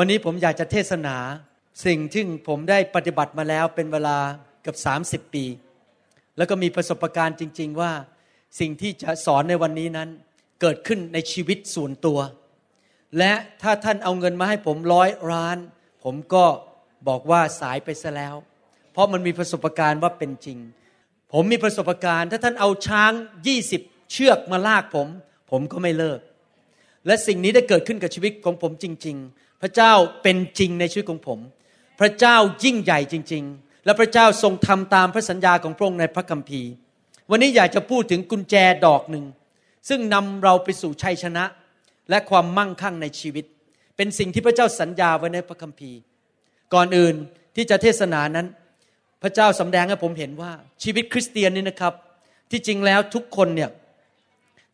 วันนี้ผมอยากจะเทศนาสิ่งที่ผมได้ปฏิบัติมาแล้วเป็นเวลาเกือบ30 ปี แล้วก็มีประสบการณ์จริง ๆ ว่าสิ่งที่จะสอนในวันนี้นั้น เกิดขึ้นในชีวิตส่วนตัว และถ้าท่านเอาเงินมาให้ผมร้อยล้าน ผมก็บอกว่าสายไปซะแล้ว เพราะมันมีประสบการณ์ว่าเป็นจริง ผมมีประสบการณ์ ถ้าท่านเอาช้าง20เชือกมาลากผม ผมก็ไม่เลิก และสิ่งนี้ได้เกิดขึ้นกับชีวิตของผมจริง ๆ พระเจ้าเป็นจริงในชีวิตของผม พระเจ้ายิ่งใหญ่จริง ๆ และพระเจ้าทรงทำตามพระสัญญาของพระองค์ในพระคัมภีร์ วันนี้อยากจะพูดถึงกุญแจดอกหนึ่ง ซึ่งนำเราไปสู่ชัยชนะ และความมั่งคั่งในชีวิต เป็นสิ่งที่พระเจ้าสัญญาไว้ในพระคัมภีร์ ก่อนอื่นที่จะเทศนานั้น พระเจ้าสำแดงให้ผมเห็นว่าชีวิตคริสเตียนนี่นะครับ ที่จริงแล้วทุกคนเนี่ย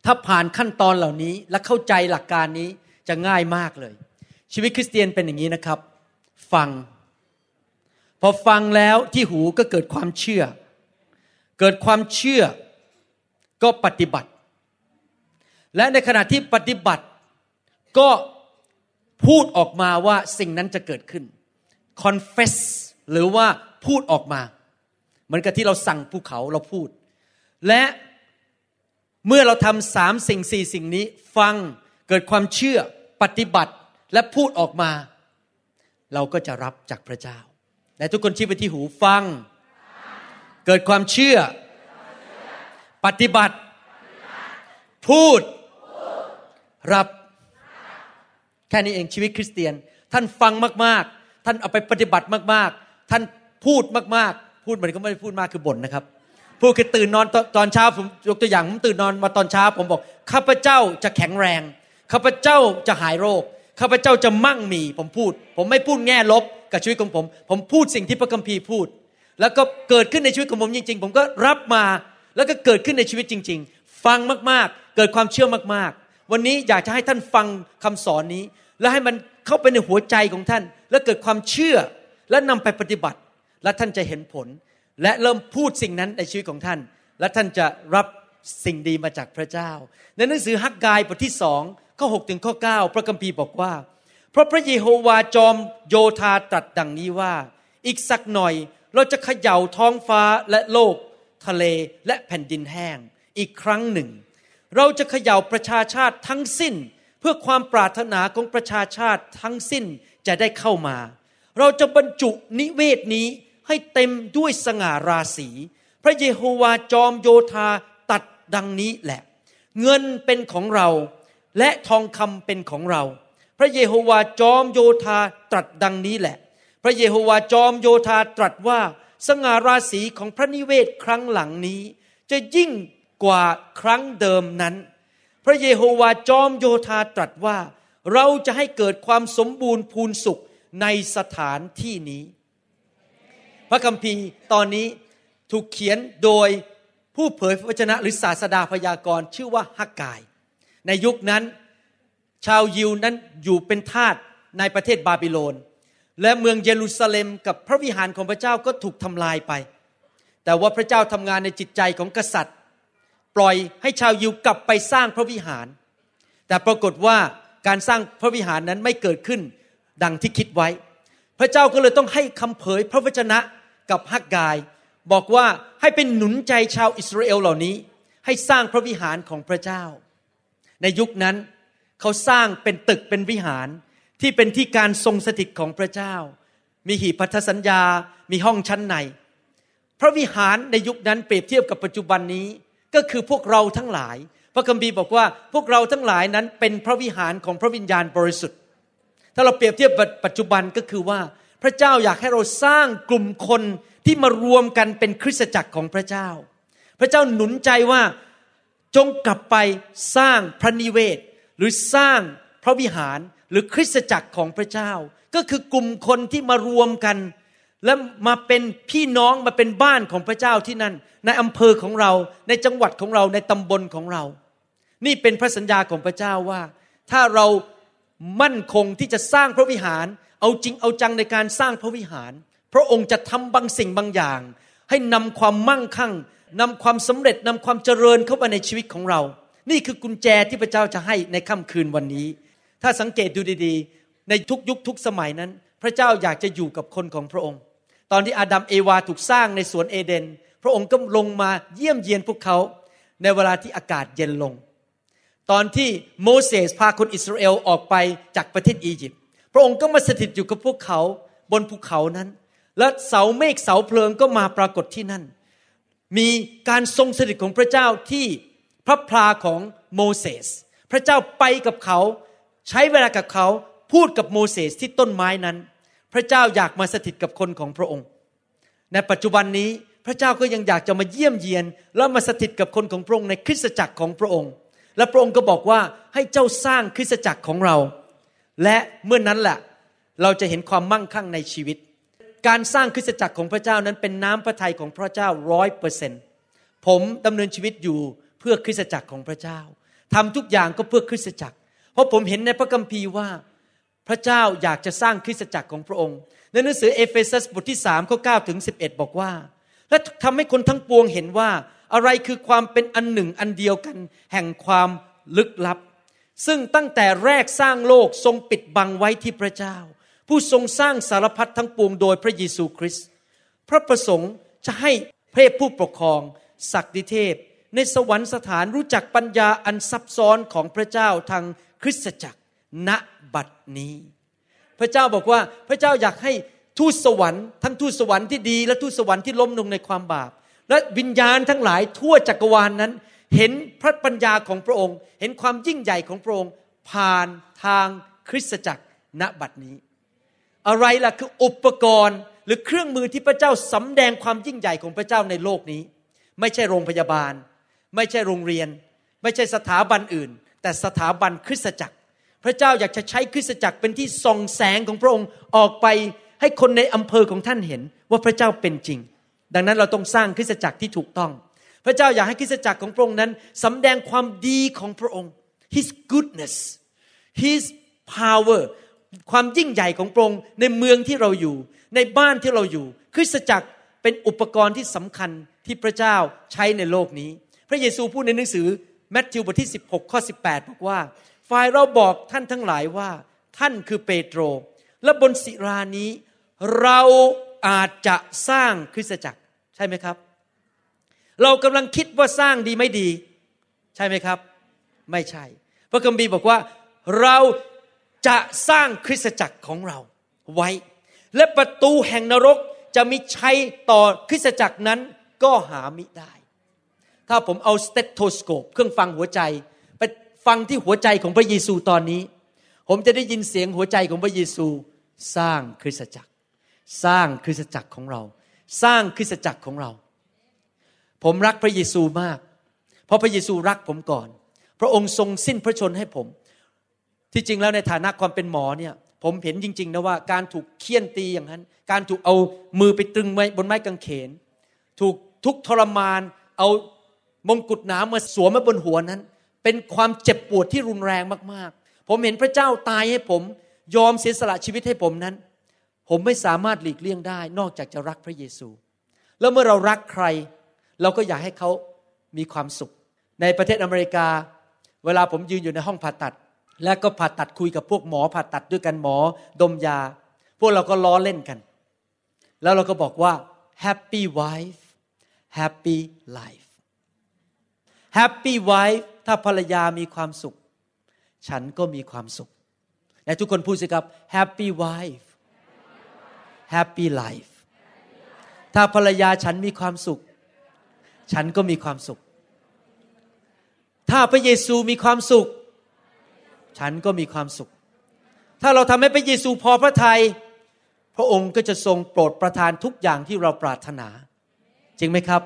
ถ้าผ่านขั้นตอนเหล่านี้และเข้าใจหลักการนี้จะง่ายมากเลย ชีวิตคริสเตียนเป็นอย่างนี้นะครับ ฟัง พอฟังแล้วที่หูก็เกิดความเชื่อ เกิดความเชื่อก็ปฏิบัติ และในขณะที่ปฏิบัติก็พูดออกมาว่าสิ่งนั้นจะเกิดขึ้น confess หรือว่าพูดออกมา เหมือนกับที่เราสั่งภูเขาเราพูด และเมื่อเราทำสามสิ่งสี่สิ่งนี้ ฟังเกิดความเชื่อปฏิบัติ และพูดออกมา เราก็จะรับจากพระเจ้าและทุกคนชี้ไปที่หูฟัง เกิดความเชื่อ ปฏิบัติ พูด รับ แค่นี้เองชีวิตคริสเตียน ท่านฟังมาก ๆ ท่านเอาไปปฏิบัติมาก ๆ ท่านพูดมาก ๆ พูดมันก็ไม่ได้พูดมากคือบ่นนะครับพูดคือตื่นนอนตอนเช้าผมยกตัวอย่างผมตื่นนอนมาตอนเช้า ผมบอกข้าพเจ้าจะแข็งแรงข้าพเจ้าจะหายโรค ข้าพเจ้าจะมั่งมี ผมพูด ผมไม่พูดแง่ลบกับชีวิตของผม ผมพูดสิ่งที่พระคัมภีร์พูด แล้วก็เกิดขึ้นในชีวิตของผมจริง ๆ ผมก็รับมาแล้วก็เกิดขึ้นในชีวิตจริง ๆ ฟังมากๆ เกิดความเชื่อมากๆ วันนี้อยากจะให้ท่านฟังคำสอนนี้ แล้วให้มันเข้าไปในหัวใจของท่าน แล้วเกิดความเชื่อและนำไปปฏิบัติ และท่านจะเห็นผล และเริ่มพูดสิ่งนั้นในชีวิตของท่าน และท่านจะรับสิ่งดีมาจากพระเจ้า ในหนังสือฮักกายบทที่สอง ข้อ6ถึงข้อ 9 พระคัมภีร์บอกว่า เพราะพระเยโฮวาจอมโยธาตรัสดังนี้ว่า อีกสักหน่อยเราจะเขย่าท้องฟ้าและโลก ทะเลและแผ่นดินแห้ง อีกครั้งหนึ่ง เราจะเขย่าประชาชาติทั้งสิ้น เพื่อความปรารถนาของประชาชาติทั้งสิ้นจะได้เข้ามา เราจะบรรจุนิเวศนี้ให้เต็มด้วยสง่าราศีพระเยโฮวาจอมโยธาตัดดังนี้แหละ เงินเป็นของเรา และทองคำเป็นของเรา พระเยโฮวาจอมโยธาตรัสดังนี้แหละ พระเยโฮวาจอมโยธาตรัสว่า สง่าราศีของพระนิเวศครั้งหลังนี้ จะยิ่งกว่าครั้งเดิมนั้น พระเยโฮวาจอมโยธาตรัสว่า เราจะให้เกิดความสมบูรณ์พูนสุขในสถานที่นี้ พระคัมภีร์ตอนนี้ถูกเขียนโดยผู้เผยพระวจนะหรือศาสดาพยากรณ์ชื่อว่าฮักกาย ในยุคนั้น ชาวยิวนั้นอยู่เป็นทาสในประเทศบาบิโลน และเมืองเยรูซาเล็มกับพระวิหารของพระเจ้าก็ถูกทำลายไป แต่ว่าพระเจ้าทำงานในจิตใจของกษัตริย์ ปล่อยให้ชาวยิวกลับไปสร้างพระวิหาร แต่ปรากฏว่าการสร้างพระวิหารนั้นไม่เกิดขึ้นดังที่คิดไว้ พระเจ้าก็เลยต้องให้คำเผยพระวจนะกับฮักกาย บอกว่าให้เป็นหนุนใจชาวอิสราเอลเหล่านี้ ให้สร้างพระวิหารของพระเจ้า ในยุคนั้นเขาสร้างเป็นตึกเป็นวิหารที่เป็นที่การทรงสถิตของพระเจ้า มีหีพันธสัญญา มีห้องชั้นใน พระวิหารในยุคนั้นเปรียบเทียบกับปัจจุบันนี้ก็คือพวกเราทั้งหลาย พระคัมภีร์บอกว่าพวกเราทั้งหลายนั้นเป็นพระวิหารของพระวิญญาณบริสุทธิ์ ถ้าเราเปรียบเทียบปัจจุบันก็คือว่าพระเจ้าอยากให้เราสร้างกลุ่มคนที่มารวมกันเป็นคริสตจักรของพระเจ้า พระเจ้าหนุนใจว่า จงกลับไปสร้างพระนิเวศ หรือสร้างพระวิหารหรือคริสตจักรของพระเจ้า ก็คือกลุ่มคนที่มารวมกัน และมาเป็นพี่น้องมาเป็นบ้านของพระเจ้าที่นั่น ในอำเภอของเราในจังหวัดของเราในตำบลของเรา นี่เป็นพระสัญญาของพระเจ้าว่า ถ้าเรามั่นคงที่จะสร้างพระวิหาร เอาจริงเอาจังในการสร้างพระวิหาร พระองค์จะทำบางสิ่งบางอย่าง ให้นำความมั่งคั่ง นำความสำเร็จนำความเจริญเข้ามาในชีวิตของเรา นี่คือกุญแจที่พระเจ้าจะให้ในค่ำคืนวันนี้ ถ้าสังเกตดูดีๆ ในทุกยุคทุกสมัยนั้น พระเจ้าอยากจะอยู่กับคนของพระองค์ ตอนที่อาดัมเอวาถูกสร้างในสวนเอเดน พระองค์ก็ลงมาเยี่ยมเยียนพวกเขา ในเวลาที่อากาศเย็นลง ตอนที่โมเสสพาคนอิสราเอลออกไปจากประเทศอียิปต์พระองค์ก็มาสถิตอยู่กับพวกเขาบนภูเขานั้น และเสาเมฆเสาเพลิงก็มาปรากฏที่นั่น มีการทรงสถิตของพระเจ้าที่พระพลาของโมเสส พระเจ้าไปกับเขา ใช้เวลากับเขาพูดกับโมเสสที่ต้นไม้นั้น พระเจ้าอยากมาสถิตกับคนของพระองค์ ในปัจจุบันนี้พระเจ้าก็ยังอยากจะมาเยี่ยมเยียน แล้วมาสถิตกับคนของพระองค์ในคริสตจักรของพระองค์ และพระองค์ก็บอกว่าให้เจ้าสร้างคริสตจักรของเรา และเมื่อนั้นแหละเราจะเห็นความมั่งคั่งในชีวิต การสร้างคริสตจักรของพระเจ้านั้นเป็นน้ำพระทัยของพระเจ้าร้อยเปอร์เซ็นต์ผมดำเนินชีวิตอยู่เพื่อคริสตจักรของพระเจ้าทำทุกอย่างก็เพื่อคริสตจักร เพราะผมเห็นในพระคัมภีร์ว่าพระเจ้าอยากจะสร้างคริสตจักรของพระองค์ในหนังสือเอเฟซัสบทที่สามข้อเก้าถึงสิบเอ็ดบอกว่า และทำให้คนทั้งปวงเห็นว่าอะไรคือความเป็นอันหนึ่งอันเดียวกัน แห่งความลึกลับ ซึ่งตั้งแต่แรกสร้างโลกทรงปิดบังไว้ที่พระเจ้า ผู้ทรงสร้างสารพัดทั้งปวงโดยพระเยซูคริสต์พระประสงค์จะให้เพศผู้ปกครอง ศักดิเทพ ในสวรรคสถานรู้จักปัญญาอันซับซ้อนของพระเจ้าทางคริสตจักรณบัดนี้ พระเจ้าบอกว่าพระเจ้าอยากให้ทูตสวรรค์ทั้งทูตสวรรค์ที่ดีและทูตสวรรค์ที่ล้มลงในความบาป และวิญญาณทั้งหลายทั่วจักรวาลนนั้น เห็นพระปัญญาของพระองค์ เห็นความยิ่งใหญ่ของพระองค์ ผ่านทางคริสตจักรณบัดนี้ อะไรล่ะคืออุปกรณ์หรือเครื่องมือที่พระเจ้าสำแดงความยิ่งใหญ่ของพระเจ้าในโลกนี้ ไม่ใช่โรงพยาบาล ไม่ใช่โรงเรียน ไม่ใช่สถาบันอื่น แต่สถาบันคริสตจักร พระเจ้าอยากจะใช้คริสตจักรเป็นที่ส่องแสงของพระองค์ออกไปให้คนในอำเภอของท่านเห็นว่าพระเจ้าเป็นจริง ดังนั้นเราต้องสร้างคริสตจักรที่ถูกต้อง พระเจ้าอยากให้คริสตจักรของพระองค์นั้นสำแดงความดีของพระองค์ His goodness His power ความยิ่งใหญ่ของพระองค์ในเมืองที่เราอยู่ ในบ้านที่เราอยู่ คริสตจักรเป็นอุปกรณ์ที่สำคัญที่พระเจ้าใช้ในโลกนี้ พระเยซูพูดในหนังสือแมทธิวบทที่ 16 ข้อ 18 บอกว่า ฝ่ายเราบอกท่านทั้งหลายว่า ท่านคือเปโตร และบนศิรานี้ เราอาจจะสร้างคริสตจักรใช่ไหมครับ เรากำลังคิดว่าสร้างดีไม่ดี ใช่ไหมครับ ไม่ใช่ พระคัมภีร์บอกว่าเรา จะสร้างคริสตจักรของเราไว้ และประตูแห่งนรกจะมีชัยต่อคริสตจักรนั้นก็หามิได้ ถ้าผมเอา stethoscope เครื่องฟังหัวใจ ไปฟังที่หัวใจของพระเยซูตอนนี้ ผมจะได้ยินเสียงหัวใจของพระเยซูสร้างคริสตจักร สร้างคริสตจักรของเรา สร้างคริสตจักรของเรา ผมรักพระเยซูมาก เพราะพระเยซูรักผมก่อน พระองค์ทรงสิ้นพระชนม์ให้ผม ที่จริงแล้วในฐานะความเป็นหมอเนี่ยผมเห็นจริง ๆ นะว่าการถูกเคี่ยนตีอย่างนั้น การถูกเอามือไปตรึงไว้บนไม้กางเขน ถูกทุกทรมาน เอามงกุฎหนามาสวมไว้บนหัวนั้น เป็นความเจ็บปวดที่รุนแรงมากๆ ผมเห็นพระเจ้าตายให้ผมยอมเสียสละชีวิตให้ผมนั้น ผมไม่สามารถหลีกเลี่ยงได้ นอกจากจะรักพระเยซู แล้วเมื่อเรารักใคร เราก็อยากให้เขามีความสุข ในประเทศอเมริกา เวลาผมยืนอยู่ในห้องผ่าตัด และก็ผ่าตัดคุยกับพวกหมอผ่าตัดด้วยกันหมอดมยา พวกเราก็ล้อเล่นกัน แล้วเราก็บอกว่า happy wife happy life happy wife ถ้าภรรยามีความสุข ฉันก็มีความสุขและทุกคนพูดสิครับ happy wife happy life ถ้าภรรยาฉันมีความสุข ฉันก็มีความสุข ถ้าพระเยซูมีความสุข ฉันก็มีความสุข ถ้าเราทำให้พระเยซูพอพระทยัยพระองค์ก็จะทรงโปรดประทานทุกอย่างที่เราปรารถนา จริงไหมครับ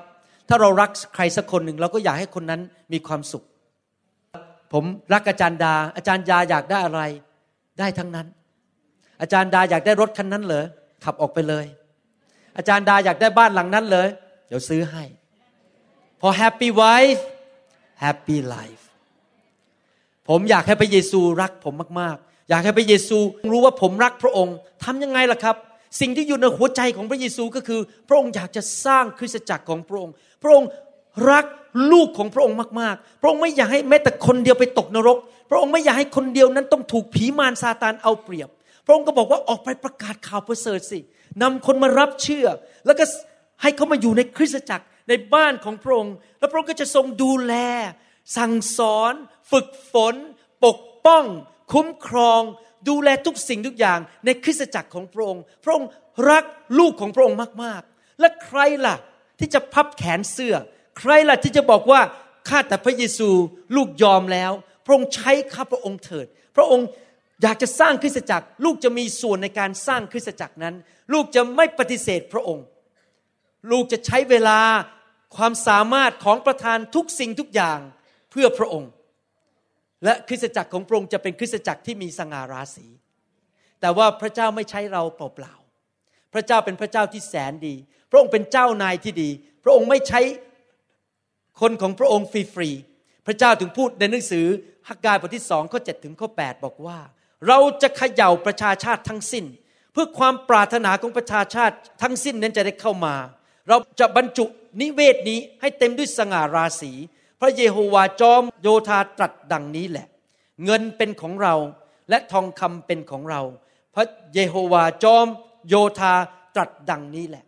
ถ้าเรารักใครสักคนหนึ่งเราก็อยากให้คนนั้นมีความสุข ผมรักอาจารย์ดา อาจารย์ยาอยากได้อะไร ได้ทั้งนั้น อาจารย์ดาอยากได้รถคันนั้นเหรอขับออกไปเลย อาจารย์ดาอยากได้บ้านหลังนั้นเลยเดี๋ยวซื้อให้ พอ happy wife happy life ผมอยากให้พระเยซูรักผมมากๆ อยากให้พระเยซูรู้ว่าผมรักพระองค์ทำยังไงล่ะครับ สิ่งที่อยู่ในหัวใจของพระเยซูก็คือ พระองค์อยากจะสร้างคริสตจักรของพระองค์ พระองค์รักลูกของพระองค์มากๆ พระองค์ไม่อยากให้แม้แต่คนเดียวไปตกนรก พระองค์ไม่อยากให้คนเดียวนั้นต้องถูกผีมารซาตานเอาเปรียบ พระองค์ก็บอกว่าออกไปประกาศข่าวประเสริฐสินำคนมารับเชื่อ แล้วก็ให้เขามาอยู่ในคริสตจักรในบ้านของพระองค์ แล้วพระองค์ก็จะทรงดูแล สั่งสอน ฝึกฝน ปกป้อง คุ้มครอง ดูแลทุกสิ่งทุกอย่าง ในคริสตจักรของพระองค์ พระองค์รักลูกของพระองค์มากๆ และใครล่ะที่จะพับแขนเสื้อ ใครล่ะที่จะบอกว่าข้าแต่พระเยซูลูกยอมแล้ว พระองค์ใช้ข้าพระองค์เถิด พระองค์อยากจะสร้างคริสตจักร ลูกจะมีส่วนในการสร้างคริสตจักรนั้น ลูกจะไม่ปฏิเสธพระองค์ ลูกจะใช้เวลาความสามารถของประธานทุกสิ่งทุกอย่างเพื่อพระองค์ และคริสตจักรของพระองค์จะเป็นคริสตจักรที่มีสง่าราศี แต่ว่าพระเจ้าไม่ใช้เราเปล่าๆ พระเจ้าเป็นพระเจ้าที่แสนดี พระองค์เป็นเจ้านายที่ดี พระองค์ไม่ใช้คนของพระองค์ฟรีๆ พระเจ้าถึงพูดในหนังสือฮักกายบทที่สองข้อ7ถึงข้อ8บอกว่า เราจะเขย่าประชาชาติทั้งสิ้น เพื่อความปรารถนาของประชาชาติทั้งสิ้นนั้นจะได้เข้ามา เราจะบรรจุนิเวศนี้ให้เต็มด้วยสง่าราศี พระเยโฮวาจอมโยธาตรัสดังนี้แหละ เงินเป็นของเราและทองคำเป็นของเรา พระเยโฮวาจอมโยธาตรัสดังนี้แหละ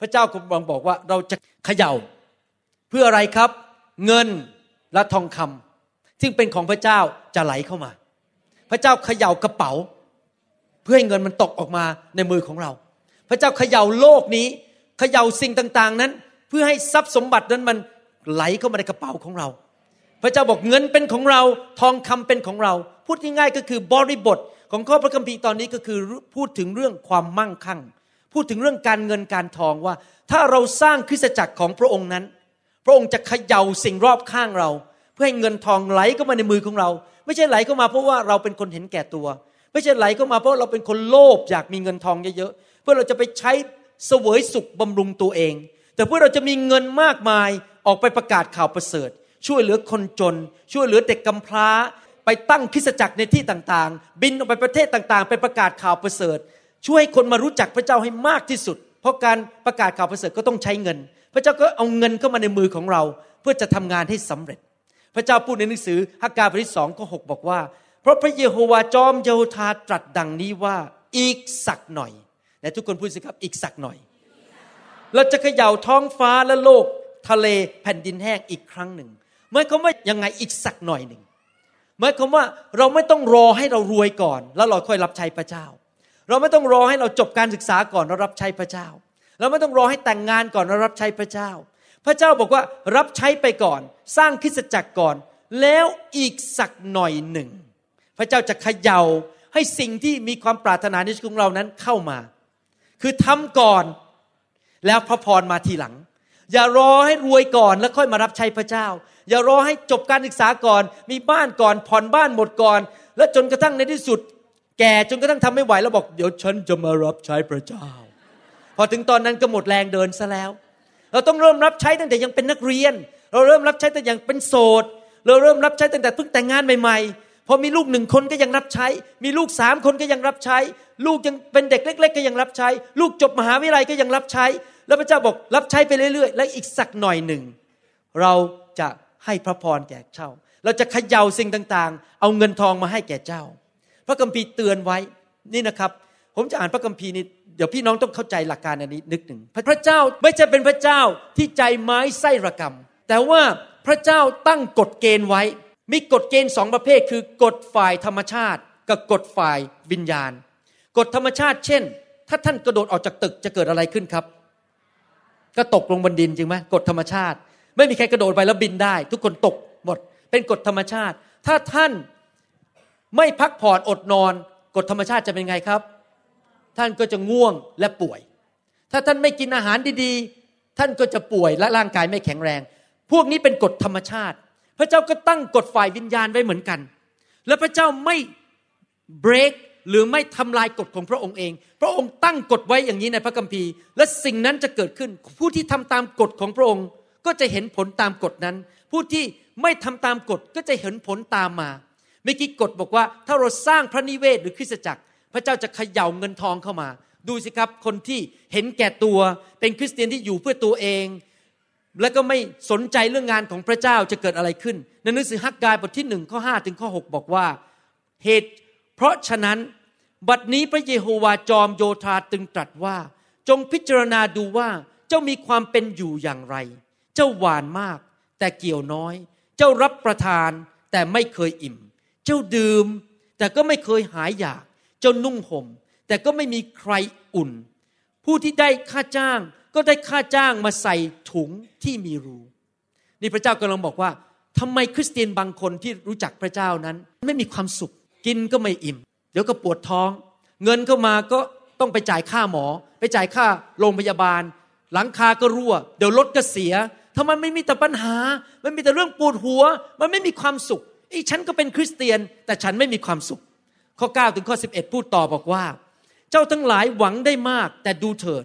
พระเจ้ากำลังบอกว่าเราจะเขย่า เพื่ออะไรครับ เงินและทองคำซึ่งเป็นของพระเจ้าจะไหลเข้ามา พระเจ้าเขย่ากระเป๋า เพื่อให้เงินมันตกออกมาในมือของเรา พระเจ้าเขย่าโลกนี้เขย่าสิ่งต่าง ๆ นั้น เพื่อให้ทรัพย์สมบัตินั้นมัน ไหลเข้ามาในกระเป๋าของเรา พระเจ้าบอกเงินเป็นของเราทองคำเป็นของเรา พูดง่ายๆก็คือบริบทของข้อพระคัมภีร์ตอนนี้ก็คือพูดถึงเรื่องความมั่งคั่ง พูดถึงเรื่องการเงินการทองว่า ถ้าเราสร้างคริสตจักรของพระองค์นั้น พระองค์จะเขย่าสิ่งรอบข้างเรา เพื่อให้เงินทองไหลเข้ามาในมือของเรา ไม่ใช่ไหลเข้ามาเพราะว่าเราเป็นคนเห็นแก่ตัว ไม่ใช่ไหลเข้ามาเพราะเราเป็นคนโลภอยากมีเงินทองเยอะๆเพื่อเราจะไปใช้เสวยสุขบำรุงตัวเอง แต่เพื่อเราจะมีเงินมากมายออกไปประกาศข่าวประเสริฐ ช่วยเหลือคนจน ช่วยเหลือเด็กกำพร้า ไปตั้งคริสจักรในที่ต่างๆ บินออกไปประเทศต่างๆ ไปประกาศข่าวประเสริฐ ช่วยให้คนมารู้จักพระเจ้าให้มากที่สุด เพราะการประกาศข่าวประเสริฐก็ต้องใช้เงิน พระเจ้าก็เอาเงินเข้ามาในมือของเรา เพื่อจะทำงานให้สำเร็จ พระเจ้าพูดในหนังสือฮักกาบทที่สองข้อหบอกว่า เพราะพระเยโฮวาจอมเยโฮธาตรัสดังนี้ว่าอีกสักหน่อยและทุกคนพูดสิครับอีกสักหน่อย เราจะเขย่าท้องฟ้าและโลกทะเลแผ่นดินแห้งอีกครั้งหนึ่งหมายความว่ายังไงอีกสักหน่อยหนึ่งหมายความว่าเราไม่ต้องรอให้เรารวยก่อน แล้วเราค่อยรับใช้พระเจ้า เราไม่ต้องรอให้เราจบการศึกษาก่อนเรารับใช้พระเจ้า เราไม่ต้องรอให้แต่งงานก่อนเรารับใช้พระเจ้า พระเจ้าบอกว่ารับใช้ไปก่อน สร้างคริสตจักรก่อน แล้วอีกสักหน่อยหนึ่ง พระเจ้าจะเขย่าให้สิ่งที่มีความปรารถนาในชีวิตของเรานั้นเข้ามา คือทำก่อน แล้วพระพรมาทีหลัง อย่ารอให้รวยก่อนแล้วค่อยมารับใช้พระเจ้า อย่ารอให้จบการศึกษาก่อน มีบ้านก่อนผ่อนบ้านหมดก่อน แล้วจนกระทั่งในที่สุด แก่จนกระทั่งทำไม่ไหวแล้วบอก เดี๋ยวฉันจะมารับใช้พระเจ้า พอถึงตอนนั้นก็หมดแรงเดินซะแล้ว เราต้องเริ่มรับใช้ตั้งแต่ยังเป็นนักเรียน เราเริ่มรับใช้ตั้งแต่ยังเป็นโสดเราเริ่มรับใช้ตั้งแต่เพิ่งแต่งงานใหม่ๆ พอมีลูกหนึ่งคนก็ยังรับใช้ มีลูกสามคนก็ยังรับใช้ ลูกยังเป็นเด็กเล็ก ๆ ก็ยังรับใช้ ลูกจบมหาวิทยาลัยก็ยังรับใช้ แล้วพระเจ้าบอกรับใช้ไปเรื่อย ๆ และอีกสักหน่อยหนึ่ง เราจะให้พระพรแก่เจ้า เราจะเขย่าสิ่งต่างๆ เอาเงินทองมาให้แก่เจ้า พระคัมภีร์เตือนไว้นี่นะครับ ผมจะอ่านพระคัมภีร์นี้เดี๋ยวพี่น้องต้องเข้าใจหลักการอันนี้นึกหนึ่งพระเจ้าไม่ใช่เป็นพระเจ้าที่ใจไม้ไส้ระกรรม แต่ว่าพระเจ้าตั้งกฎเกณฑ์ไว้ มีกฎเกณฑ์สองประเภทคือกฎฝ่ายธรรมชาติ กับกฎฝ่ายวิญญาณ กฎธรรมชาติ เช่น ถ้าท่านกระโดดออกจากตึกจะเกิดอะไรขึ้นครับ ก็ตกลงบนดินจริงไหมกฎธรรมชาติ ไม่มีใครกระโดดไปแล้วบินได้ ทุกคนตกหมด เป็นกฎธรรมชาติ ถ้าท่านไม่พักผ่อนอดนอน กฎธรรมชาติจะเป็นไงครับ ท่านก็จะง่วงและป่วย ถ้าท่านไม่กินอาหารดีๆ ท่านก็จะป่วยและร่างกายไม่แข็งแรง พวกนี้เป็นกฎธรรมชาติ พระเจ้าก็ตั้งกฎฝ่ายวิญญาณไว้เหมือนกัน และพระเจ้าไม่ break หรือไม่ทำลายกฎของพระองค์เอง พระองค์ตั้งกฎไว้อย่างนี้ในพระคัมภีร์ และสิ่งนั้นจะเกิดขึ้น ผู้ที่ทำตามกฎของพระองค์ ก็จะเห็นผลตามกฎนั้น ผู้ที่ไม่ทำตามกฎก็จะเห็นผลตามมา เมื่อกี้กฎบอกว่า ถ้าเราสร้างพระนิเวศหรือคริสตจักร พระเจ้าจะเขย่าเงินทองเข้ามา ดูสิครับ คนที่เห็นแก่ตัว เป็นคริสเตียนที่อยู่เพื่อตัวเอง แล้วก็ไม่สนใจเรื่องงานของพระเจ้าจะเกิดอะไรขึ้นในหนังสือฮักกายบทที่หนึ่งข้อห้าถึงข้อหบอกว่าเหตุ เพราะฉะนั้นบัดนี้พระเยโฮวาจอมโยธาตึงตรัสว่า จงพิจารณาดูว่าเจ้ามีความเป็นอยู่อย่างไร เจ้าหวานมาก แต่เกี่ยวน้อย เจ้ารับประทานแต่ไม่เคยอิ่ม เจ้าดื่ม แต่ก็ไม่เคยหายอยาก เจ้านุ่งห่ม แต่ก็ไม่มีใครอุ่น ผู้ที่ได้ค่าจ้าง ก็ได้ค่าจ้างมาใส่ถุงที่มีรูนี่พระเจ้ากำลังบอกว่าทำไมคริสเตียนบางคนที่รู้จักพระเจ้านั้น ไม่มีความสุข กินก็ไม่อิ่ม เดี๋ยวก็ปวดท้อง เงินเข้ามาก็ต้องไปจ่ายค่าหมอ ไปจ่ายค่าโรงพยาบาล หลังคาก็รั่ว เดี๋ยวรถก็เสียทำไมไม่มีแต่ปัญหา มันมีแต่เรื่องปวดหัว มันไม่มีความสุขไอ้ฉันก็เป็นคริสเตียน แต่ฉันไม่มีความสุข ข้อ 9 ถึงข้อ 11 พูดต่อบอกว่า เจ้าทั้งหลายหวังได้มาก แต่ดูเถิด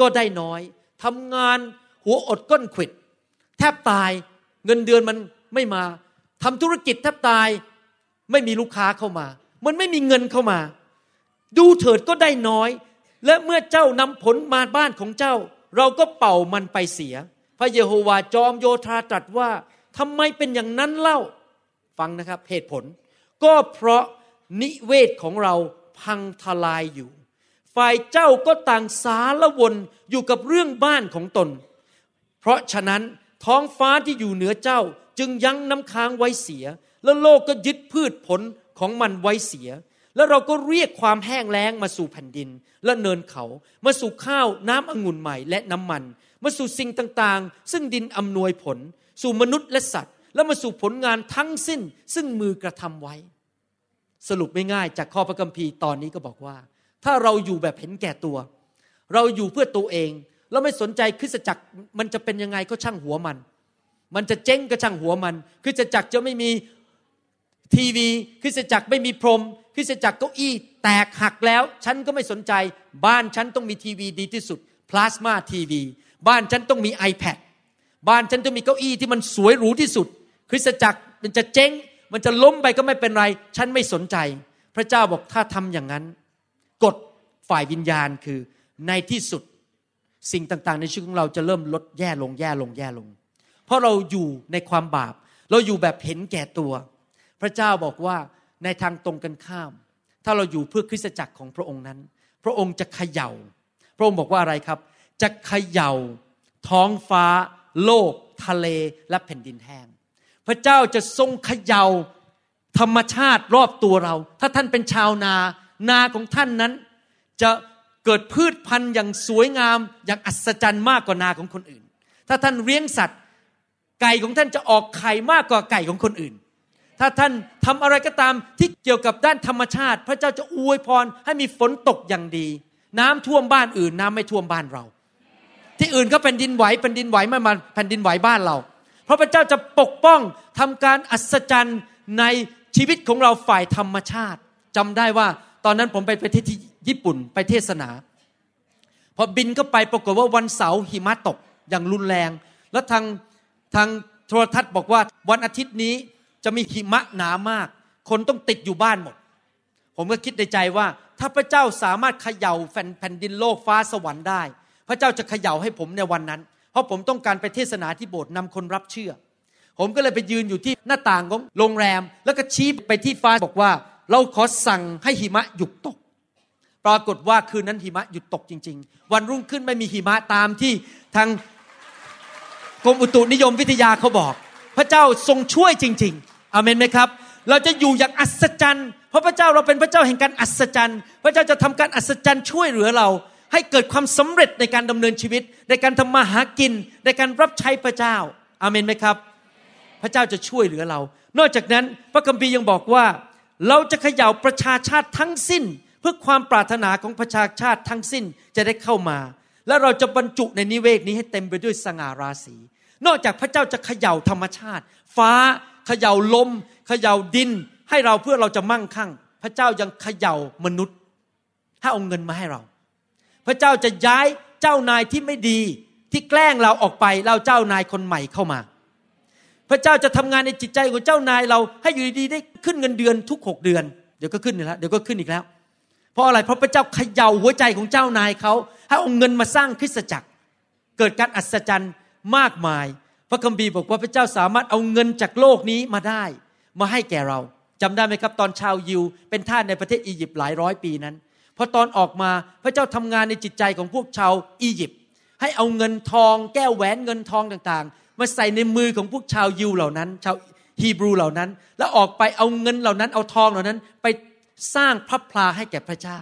ก็ได้น้อยทำงานหัวอดก้นขิด แทบตายเงินเดือนมันไม่มาทำธุรกิจแทบตาย ไม่มีลูกค้าเข้ามา มันไม่มีเงินเข้ามา ดูเถิดก็ได้น้อย และเมื่อเจ้านำผลมาบ้านของเจ้า เราก็เป่ามันไปเสีย พระเยโฮวาจอมโยธาตรัสว่าทำไมเป็นอย่างนั้นเล่าฟังนะครับเหตุผล ก็เพราะนิเวศของเราพังทลายอยู่ ฝ่ายเจ้าก็ต่างสารวนอยู่กับเรื่องบ้านของตน เพราะฉะนั้นท้องฟ้าที่อยู่เหนือเจ้าจึงยั้งน้ำค้างไว้เสีย แล้วโลกก็ยึดพืชผลของมันไว้เสีย แล้วเราก็เรียกความแห้งแล้งมาสู่แผ่นดิน และเนินเขามาสู่ข้าวน้ำองุ่นใหม่และน้ำมัน มาสู่สิ่งต่างๆ ซึ่งดินอำนวยผล สู่มนุษย์และสัตว์ แล้วมาสู่ผลงานทั้งสิ้นซึ่งมือกระทำไว้ สรุปไม่ง่ายจากข้อพระคัมภีร์ตอนนี้ก็บอกว่า ถ้าเราอยู่แบบเห็นแก่ตัว เราอยู่เพื่อตัวเองเราไม่สนใจคริสตจักรมันจะเป็นยังไงก็ช่างหัวมัน มันจะเจ๊งก็ช่างหัวมันคริสตจักรจะไม่มีทีวีคริสตจักรไม่มีพรมคริสตจักรเก้าอี้แตกหักแล้ว ฉันก็ไม่สนใจ บ้านฉันต้องมีทีวีดีที่สุดพลาสมาทีวีบ้านฉันต้องมี iPad บ้านฉันต้องมีเก้าอี้ที่มันสวยหรูที่สุด คริสตจักรมันจะเจ๊ง มันจะล้มไปก็ไม่เป็นไร ฉันไม่สนใจ พระเจ้าบอกถ้าทำอย่างนั้น กฎฝ่ายวิญญาณคือในที่สุดสิ่งต่างๆ ในชีวิตของเราจะเริ่มลดแย่ลงแย่ลงแย่ลง เพราะเราอยู่ในความบาป เราอยู่แบบเห็นแก่ตัว พระเจ้าบอกว่าในทางตรงกันข้าม ถ้าเราอยู่เพื่อคริสตจักรของพระองค์นั้น พระองค์จะเขยา่า พระองค์บอกว่าอะไรครับ จะเขย่า ท้องฟ้า โลก ทะเลและแผ่นดินแห้ง พระเจ้าจะทรงเขยา่าธรรมชาติรอบตัวเรา ถ้าท่านเป็นชาวนา นาของท่านนั้น จะเกิดพืชพันธุ์อย่างสวยงามอย่างอัศจรรย์มากกว่านาของคนอื่น ถ้าท่านเลี้ยงสัตว์ ไก่ของท่านจะออกไข่มากกว่าไก่ของคนอื่น ถ้าท่านทำอะไรก็ตามที่เกี่ยวกับด้านธรรมชาติ พระเจ้าจะอวยพรให้มีฝนตกอย่างดี น้ำท่วมบ้านอื่น น้ำไม่ท่วมบ้านเรา ที่อื่นก็เป็นดินไหวเป็นดินไหวไม่มาแผ่นดินไหวบ้านเรา เพราะพระเจ้าจะปกป้องทำการอัศจรรย์ในชีวิตของเราฝ่ายธรรมชาติจำได้ว่า อนนั้นผมไปประเทศที่ญี่ปุ่นไปเทศนา พอบินก็ไปปรากฏว่าวันเสาร์หิมะตกอย่างรุนแรง แล้วทางทางโทรทัศน์บอกว่าวันอาทิตย์นี้จะมีหิมะหนามาก คนต้องติดอยู่บ้านหมด ผมก็คิดในใจว่า ถ้าพระเจ้าสามารถเขย่าแผ่นดินโลกฟ้าสวรรค์ได้ พระเจ้าจะเขย่าให้ผมในวันนั้น เพราะผมต้องการไปเทศนาที่โบสถ์นำคนรับเชื่อ ผมก็เลยไปยืนอยู่ที่หน้าต่างของโรงแรม แล้วก็ชี้ไปที่ฟ้าบอกว่า เราขอสั่งให้หิมะหยุดตก ปรากฏว่าคืนนั้นหิมะหยุดตกจริง ๆ วันรุ่งขึ้นไม่มีหิมะตามที่ทางกรมอุตุนิยมวิทยาเขาบอก พระเจ้าทรงช่วยจริง ๆอเมนไหมครับ เราจะอยู่อย่างอัศจรรย์ เพราะพระเจ้าเราเป็นพระเจ้าแห่งการอัศจรรย์ พระเจ้าจะทำการอัศจรรย์ช่วยเหลือเรา ให้เกิดความสำเร็จในการดำเนินชีวิต ในการทำมาหากิน ในการรับใช้พระเจ้าอาเมนไหมครับ พระเจ้าจะช่วยเหลือเรา นอกจากนั้นพระคัมภีร์ยังบอกว่า เราจะเขย่าประชาชาติทั้งสิ้น เพื่อความปรารถนาของประชาชาติทั้งสิ้นจะได้เข้ามา และเราจะบรรจุในนิเวศนี้ให้เต็มไปด้วยสง่าราศี นอกจากพระเจ้าจะเขย่าธรรมชาติ ฟ้าเขย่าลมเขย่าดิน ให้เราเพื่อเราจะมั่งคั่ง พระเจ้ายังเขย่ามนุษย์ให้เอาเงินมาให้เรา พระเจ้าจะย้ายเจ้านายที่ไม่ดีที่แกล้งเราออกไปเราเจ้านายคนใหม่เข้ามา พระเจ้าจะทำงานในจิตใจของเจ้านายเราให้อยู่ดีๆได้ขึ้นเงินเดือนทุกหกเดือน เดี๋ยวก็ขึ้นอีกแล้วเดี๋ยวก็ขึ้นอีกแล้ว เพราะอะไรเพราะพระเจ้าเขย่าหัวใจของเจ้านายเขาให้เอาเงินมาสร้างคริสตจักร เกิดการอัศจรรย์มากมาย พระคัมภีร์บอกว่าพระเจ้าสามารถเอาเงินจากโลกนี้มาได้ มาให้แก่เราจำได้ไหมครับ ตอนชาวยิว เป็นทาสในประเทศอียิปต์หลายร้อยปีนั้นพอตอนออกมาพระเจ้าทำงานในจิตใจของพวกชาวอียิปต์ให้เอาเงินทอง แก้วแหวนเงินทองต่างๆ มาใส่ในมือของพวกชาวยิวเหล่านั้น ชาวฮีบรูเหล่านั้น แล้วออกไปเอาเงินเหล่านั้น เอาทองเหล่านั้น ไปสร้างพระพลาให้แก่พระเจ้า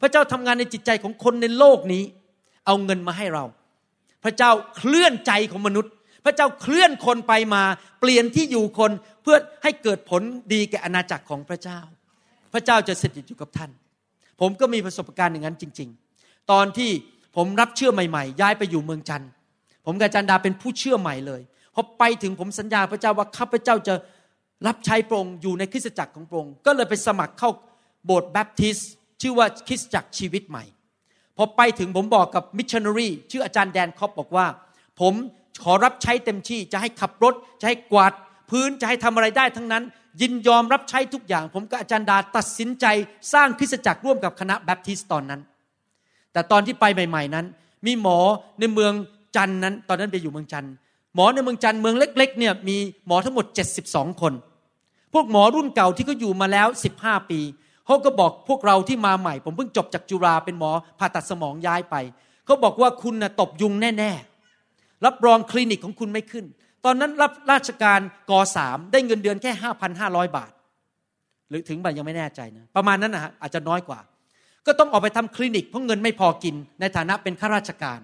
พระเจ้าทำงานในจิตใจของคนในโลกนี้ เอาเงินมาให้เรา พระเจ้าเคลื่อนใจของมนุษย์ พระเจ้าเคลื่อนคนไปมา เปลี่ยนที่อยู่คนเพื่อให้เกิดผลดีแก่อาณาจักรของพระเจ้า พระเจ้าจะสถิตอยู่กับท่าน ผมก็มีประสบการณ์อย่างนั้นจริง ๆ ตอนที่ผมรับเชื่อใหม่ ๆ ย้ายไปอยู่เมืองจันทร์ ผมกับจันดาเป็นผู้เชื่อใหม่เลยพอไปถึงผมสัญญาพระเจ้าว่าข้าพเจ้าจะรับใช้พระองค์อยู่ในคริสตจักรของพระองค์ก็เลยไปสมัครเข้าโบสถ์แบ๊บติสต์ชื่อว่าคริสตจักรชีวิตใหม่พอไปถึงผมบอกกับมิชชันนารีชื่ออาจารย์แดนคอปบอกว่า ผมขอรับใช้เต็มที่จะให้ขับรถ จะให้กวาดพื้นจะให้ทำอะไรได้ทั้งนั้น ยินยอมรับใช้ทุกอย่าง ผมกับอาจารย์ดาตัดสินใจสร้างคริสตจักรร่วมกับคณะแบปทิสตอนนั้น แต่ตอนที่ไปใหม่ ๆนั้น มีหมอในเมือง จันนั้น ตอนนั้นไปอยู่เมืองจันหมอในเมืองจันเมืองเล็ก ๆ เนี่ยมีหมอทั้งหมด 72 คน พวกหมอรุ่นเก่าที่เขาอยู่มาแล้ว 15 ปีเขาก็บอกพวกเราที่มาใหม่ ผมเพิ่งจบจากจุฬาเป็นหมอผ่าตัดสมองย้ายไปเขาบอกว่าคุณนะตบยุงแน่ๆรับรองคลินิกของคุณไม่ขึ้น ตอนนั้นรับราชการกสามได้เงินเดือนแค่ 5,500 บาท หรือถึงบัตยังไม่แน่ใจนะประมาณนั้นนะฮะอาจจะน้อยกว่า ก็ต้องออกไปทำคลินิกเพราะเงินไม่พอกินในฐานะเป็นข้าราชการ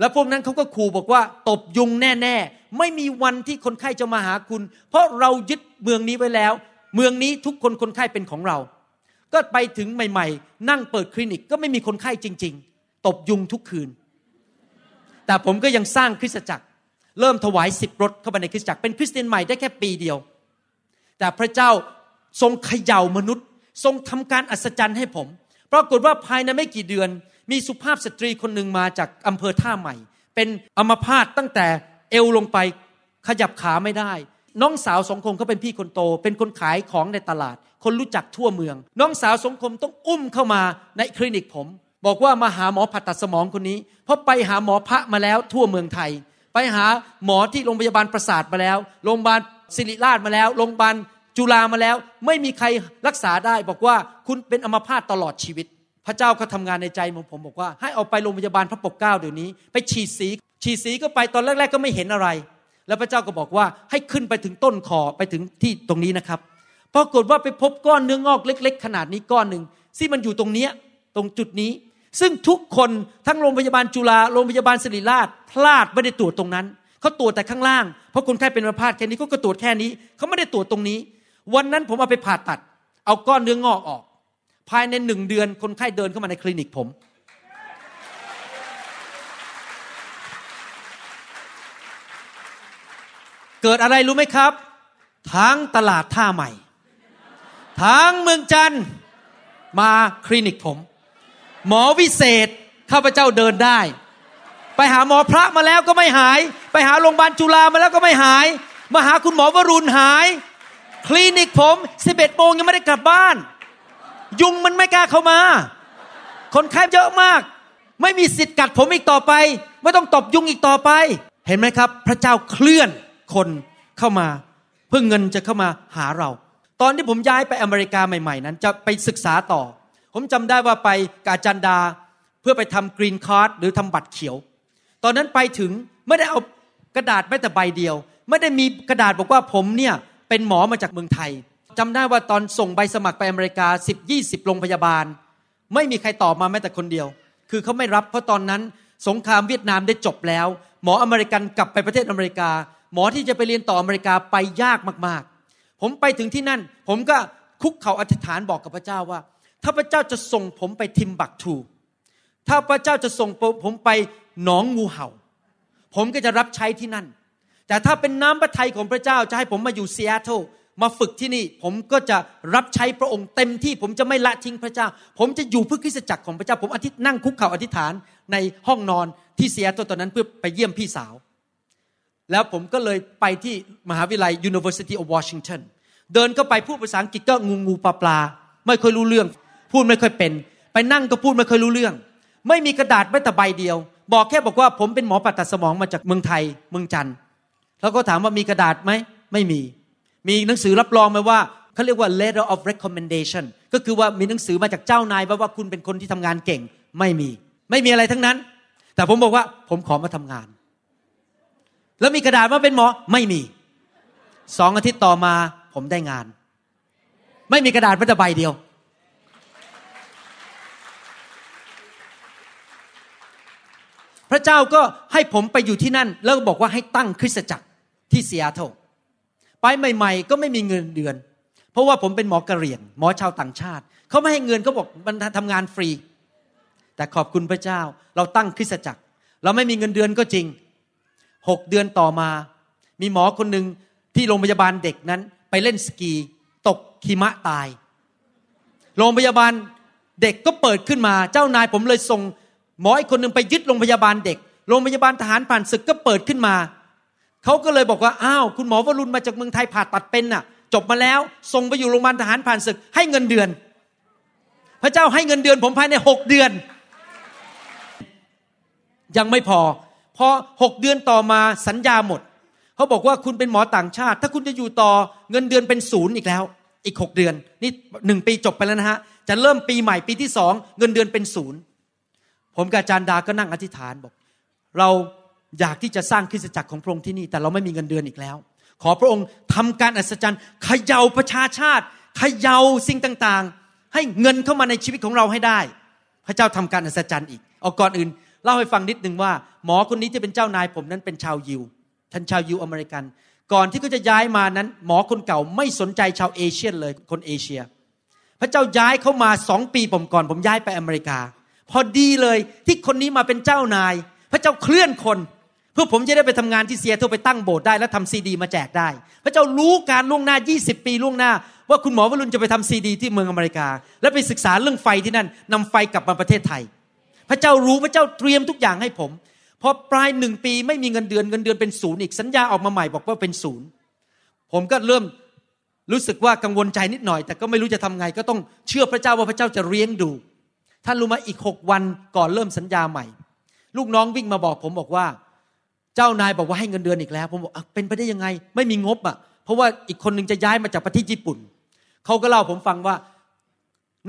แล้วพวกนั้นเขาก็ขู่บอกว่าตบยุงแน่ ๆ ไม่มีวันที่คนไข้จะมาหาคุณ เพราะเรายึดเมืองนี้ไว้แล้ว เมืองนี้ทุกคนคนไข้เป็นของเรา ก็ไปถึงใหม่ ๆ นั่งเปิดคลินิกก็ไม่มีคนไข้จริง ๆ ตบยุงทุกคืน แต่ผมก็ยังสร้างคริสตจักร เริ่มถวายสิบรถเข้าไปในคริสตจักรเป็นคริสเตียนใหม่ได้แค่ปีเดียว แต่พระเจ้าทรงเขย่ามนุษย์ ทรงทำการอัศจรรย์ให้ผม ปรากฏว่าภายในไม่กี่เดือน มีสุภาพสตรีคนหนึ่งมาจากอำเภอท่าใหม่ เป็นอัมพาตตั้งแต่เอวลงไปขยับขาไม่ได้ น้องสาวสองคนเขาเป็นพี่คนโต เป็นคนขายของในตลาด คนรู้จักทั่วเมือง น้องสาวสงคมต้องอุ้มเข้ามาในคลินิกผม บอกว่ามาหาหมอผ่าตัดสมองคนนี้เพราะไปหาหมอพระมาแล้วทั่วเมืองไทย ไปหาหมอที่โรงพยาบาลประสาทมาแล้วโรงพยาบาลศิริราชมาแล้วโรงพยาบาลจุฬามาแล้ว ไม่มีใครรักษาได้ บอกว่าคุณเป็นอัมพาตตลอดชีวิต พระเจ้าก็ทำงานในใจของผมบอกว่า ให้เอาไปโรงพยาบาลพระปกเกล้าเดี๋ยวนี้ ไปฉีดสีฉีดสีก็ไปตอนแรกๆก็ไม่เห็นอะไร แล้วพระเจ้าก็บอกว่าให้ขึ้นไปถึงต้นคอไปถึงที่ตรงนี้นะครับปรากฏว่าไปพบก้อนเนื้องอกเล็ก ๆ ขนาดนี้ก้อนหนึ่งที่มันอยู่ตรงเนี้ยตรงจุดนี้ ซึ่งทุกคนทั้งโรงพยาบาลจุฬาโรงพยาบาลศิริราชพลาดไม่ได้ตรวจตรงนั้นเขาตรวจแต่ข้างล่างเพราะคนไข้เป็นอัมพาตแค่นี้ก็ตรวจแค่นี้เขาไม่ได้ตรวจตรงนี้ วันนั้นผมเอาไปผ่าตัด เอาก้อนเนื้องอกออก ภายในหนึ่งเดือนคนไข้เดินเข้ามาในคลินิกผม เกิดอะไรรู้ไหมครับ ทั้งตลาดท่าใหม่ ทั้งเมืองจันมาคลินิกผม หมอวิเศษข้าพเจ้าเดินได้ ไปหาหมอพระมาแล้วก็ไม่หาย ไปหาโรงพยาบาลจุฬามาแล้วก็ไม่หาย มาหาคุณหมอวรุณหาย คลินิกผมสิบเอ็ดโมงยังไม่ได้กลับบ้าน ยุงมันไม่กล้าเข้ามา คนไข้เยอะมาก ไม่มีสิทธิ์กัดผมอีกต่อไป ไม่ต้องตบยุงอีกต่อไป เห็นไหมครับ พระเจ้าเคลื่อนคนเข้ามา เพื่อเงินจะเข้ามาหาเรา ตอนที่ผมย้ายไปอเมริกาใหม่ ๆ นั้น จะไปศึกษาต่อ ผมจำได้ว่าไปกาจันดา เพื่อไปทำกรีนคาร์ดหรือทำบัตรเขียว ตอนนั้นไปถึงไม่ได้เอากระดาษแม้แต่ใบเดียว ไม่ได้มีกระดาษบอกว่าผมเนี่ยเป็นหมอมาจากเมืองไทย จำได้ว่าตอนส่งใบสมัครไปอเมริกา 10 20 โรงพยาบาล ไม่มีใครตอบมาแม้แต่คนเดียว คือเขาไม่รับเพราะตอนนั้นสงครามเวียดนามได้จบแล้ว หมออเมริกันกลับไปประเทศอเมริกา หมอที่จะไปเรียนต่ออเมริกาไปยากมากๆ ผมไปถึงที่นั่น ผมก็คุกเข่าอธิษฐานบอกกับพระเจ้าว่า ถ้าพระเจ้าจะส่งผมไปทิมบักทู ถ้าพระเจ้าจะส่งผมไปหนองงูเห่า ผมก็จะรับใช้ที่นั่น แต่ถ้าเป็นน้ำพระทัยของพระเจ้าจะให้ผมมาอยู่ซีแอตเทิล มาฝึกที่นี่ ผมก็จะรับใช้พระองค์เต็มที่ ผมจะไม่ละทิ้งพระเจ้า ผมจะอยู่เพื่อคริสตจักรของพระเจ้า ผมอธิษนั่งคุกเข่าอธิษฐานในห้องนอนที่เสียตัวตอนนั้นเพื่อไปเยี่ยมพี่สาว แล้วผมก็เลยไปที่มหาวิทยาลัย University of Washington เดินก็ไปพูดภาษาอังกฤษก็งูงูปลาปลาไม่ค่อยรู้เรื่อง พูดไม่ค่อยเป็น ไปนั่งก็พูดไม่ค่อยรู้เรื่อง ไม่มีกระดาษแม้แต่ใบเดียว บอกแค่บอกว่าผมเป็นหมอปัตตสมองมาจากเมืองไทยเมืองจันทร์แล้วก็ถามว่ามีกระดาษไหมไม่มี มีหนังสือรับรองไหมว่าเขาเรียกว่า letter of recommendation ก็คือว่ามีหนังสือมาจากเจ้านายว่าว่าคุณเป็นคนที่ทำงานเก่งไม่มี ไม่มีอะไรทั้งนั้น แต่ผมบอกว่าผมขอมาทำงาน แล้วมีกระดาษว่าเป็นหมอไม่มีสองอาทิตย์ต่อมาผมได้งาน ไม่มีกระดาษแม้แต่ใบเดียว พระเจ้าก็ให้ผมไปอยู่ที่นั่น แล้วบอกว่าให้ตั้งคริสตจักรที่เซีแอตเทิล ไปใหม่ ๆ ก็ไม่มีเงินเดือน เพราะว่าผมเป็นหมอกะเหรี่ยง หมอชาวต่างชาติ เขาไม่ให้เงินเขาบอกมันทำงานฟรี แต่ขอบคุณพระเจ้า เราตั้งคริสตจักร เราไม่มีเงินเดือนก็จริงหกเดือนต่อมา มีหมอคนหนึ่งที่โรงพยาบาลเด็กนั้น ไปเล่นสกี ตกหิมะตาย โรงพยาบาลเด็กก็เปิดขึ้นมา เจ้านายผมเลยส่งหมออีกคนหนึ่งไปยึดโรงพยาบาลเด็ก โรงพยาบาลทหารผ่านศึกก็เปิดขึ้นมา เขาก็เลยบอกว่าอ้าวคุณหมอวรุณมาจากเมืองไทยผ่าตัดเป็นน่ะ จบมาแล้วส่งไปอยู่โรงพยาบาลทหารผ่านศึก ให้เงินเดือน พระเจ้าให้เงินเดือนผมภายในหกเดือน ยังไม่พอ พอหกเดือนต่อมาสัญญาหมดเขาบอกว่าคุณเป็นหมอต่างชาติ ถ้าคุณจะอยู่ต่อเงินเดือนเป็นศูนย์อีกแล้ว อีกหกเดือน นี่หนึ่งปีจบไปแล้วนะฮะจะเริ่มปีใหม่ปีที่สองเงินเดือนเป็นศูนย์ผมกับอาจารย์ดาก็นั่งอธิษฐานบอก เรา อยากที่จะสร้างคริสตจักรของพระองค์ที่นี่ แต่เราไม่มีเงินเดือนอีกแล้ว ขอพระองค์ทำการอัศจรรย์เขย่าประชาชาติเขย่าสิ่งต่างๆ ให้เงินเข้ามาในชีวิตของเราให้ได้ พระเจ้าทำการอัศจรรย์อีกเอาก่อนอื่นเล่าให้ฟังนิดนึงว่า หมอคนนี้ที่เป็นเจ้านายผมนั้นเป็นชาวยิวท่านชาวยิวอเมริกัน ก่อนที่เขาจะย้ายมานั้น หมอคนเก่าไม่สนใจชาวเอเชียเลย คนเอเชีย พระเจ้าย้ายเขามาสองปีผมก่อน ผมย้ายไปอเมริกา พอดีเลยที่คนนี้มาเป็นเจ้านาย พระเจ้าเคลื่อนคน พื่อผมจะได้ไปทำงานที่เซียเทลไปตั้งโบสถ์ได้แล้วทำซีดี มาแจกได้ พระเจ้ารู้การล่วงหน้า 20 ปีล่วงหน้า ว่าคุณหมอวรุณจะไปทำซีดี ที่เมืองอเมริกา แล้วไปศึกษาเรื่องไฟที่นั่นนำไฟกลับมาประเทศไทย พระเจ้ารู้พระเจ้าเตรียมทุกอย่างให้ผมพอปลายหนึ่งปีไม่มีเงินเดือนเงินเดือนเป็นศูนย์อีกสัญญาออกมาใหม่บอกว่าเป็นศูนย์ผมก็เริ่มรู้สึกว่ากังวลใจนิดหน่อย แต่ก็ไม่รู้จะทำไงก็ต้องเชื่อพระเจ้าว่าพระเจ้าจะเลี้ยงดูท่านรู้ไหมอีกหกวันก่อนเริ่มสัญญาใหม่ ลูกน้องวิ่งมาบอกผมบอกว่า เจ้านายบอกว่าให้เงินเดือนอีกแล้ว ผมบอกเป็นไปได้ยังไง ไม่มีงบอะ เพราะว่าอีกคนนึงจะย้ายมาจากประเทศญี่ปุ่น เขาก็เล่าผมฟังว่า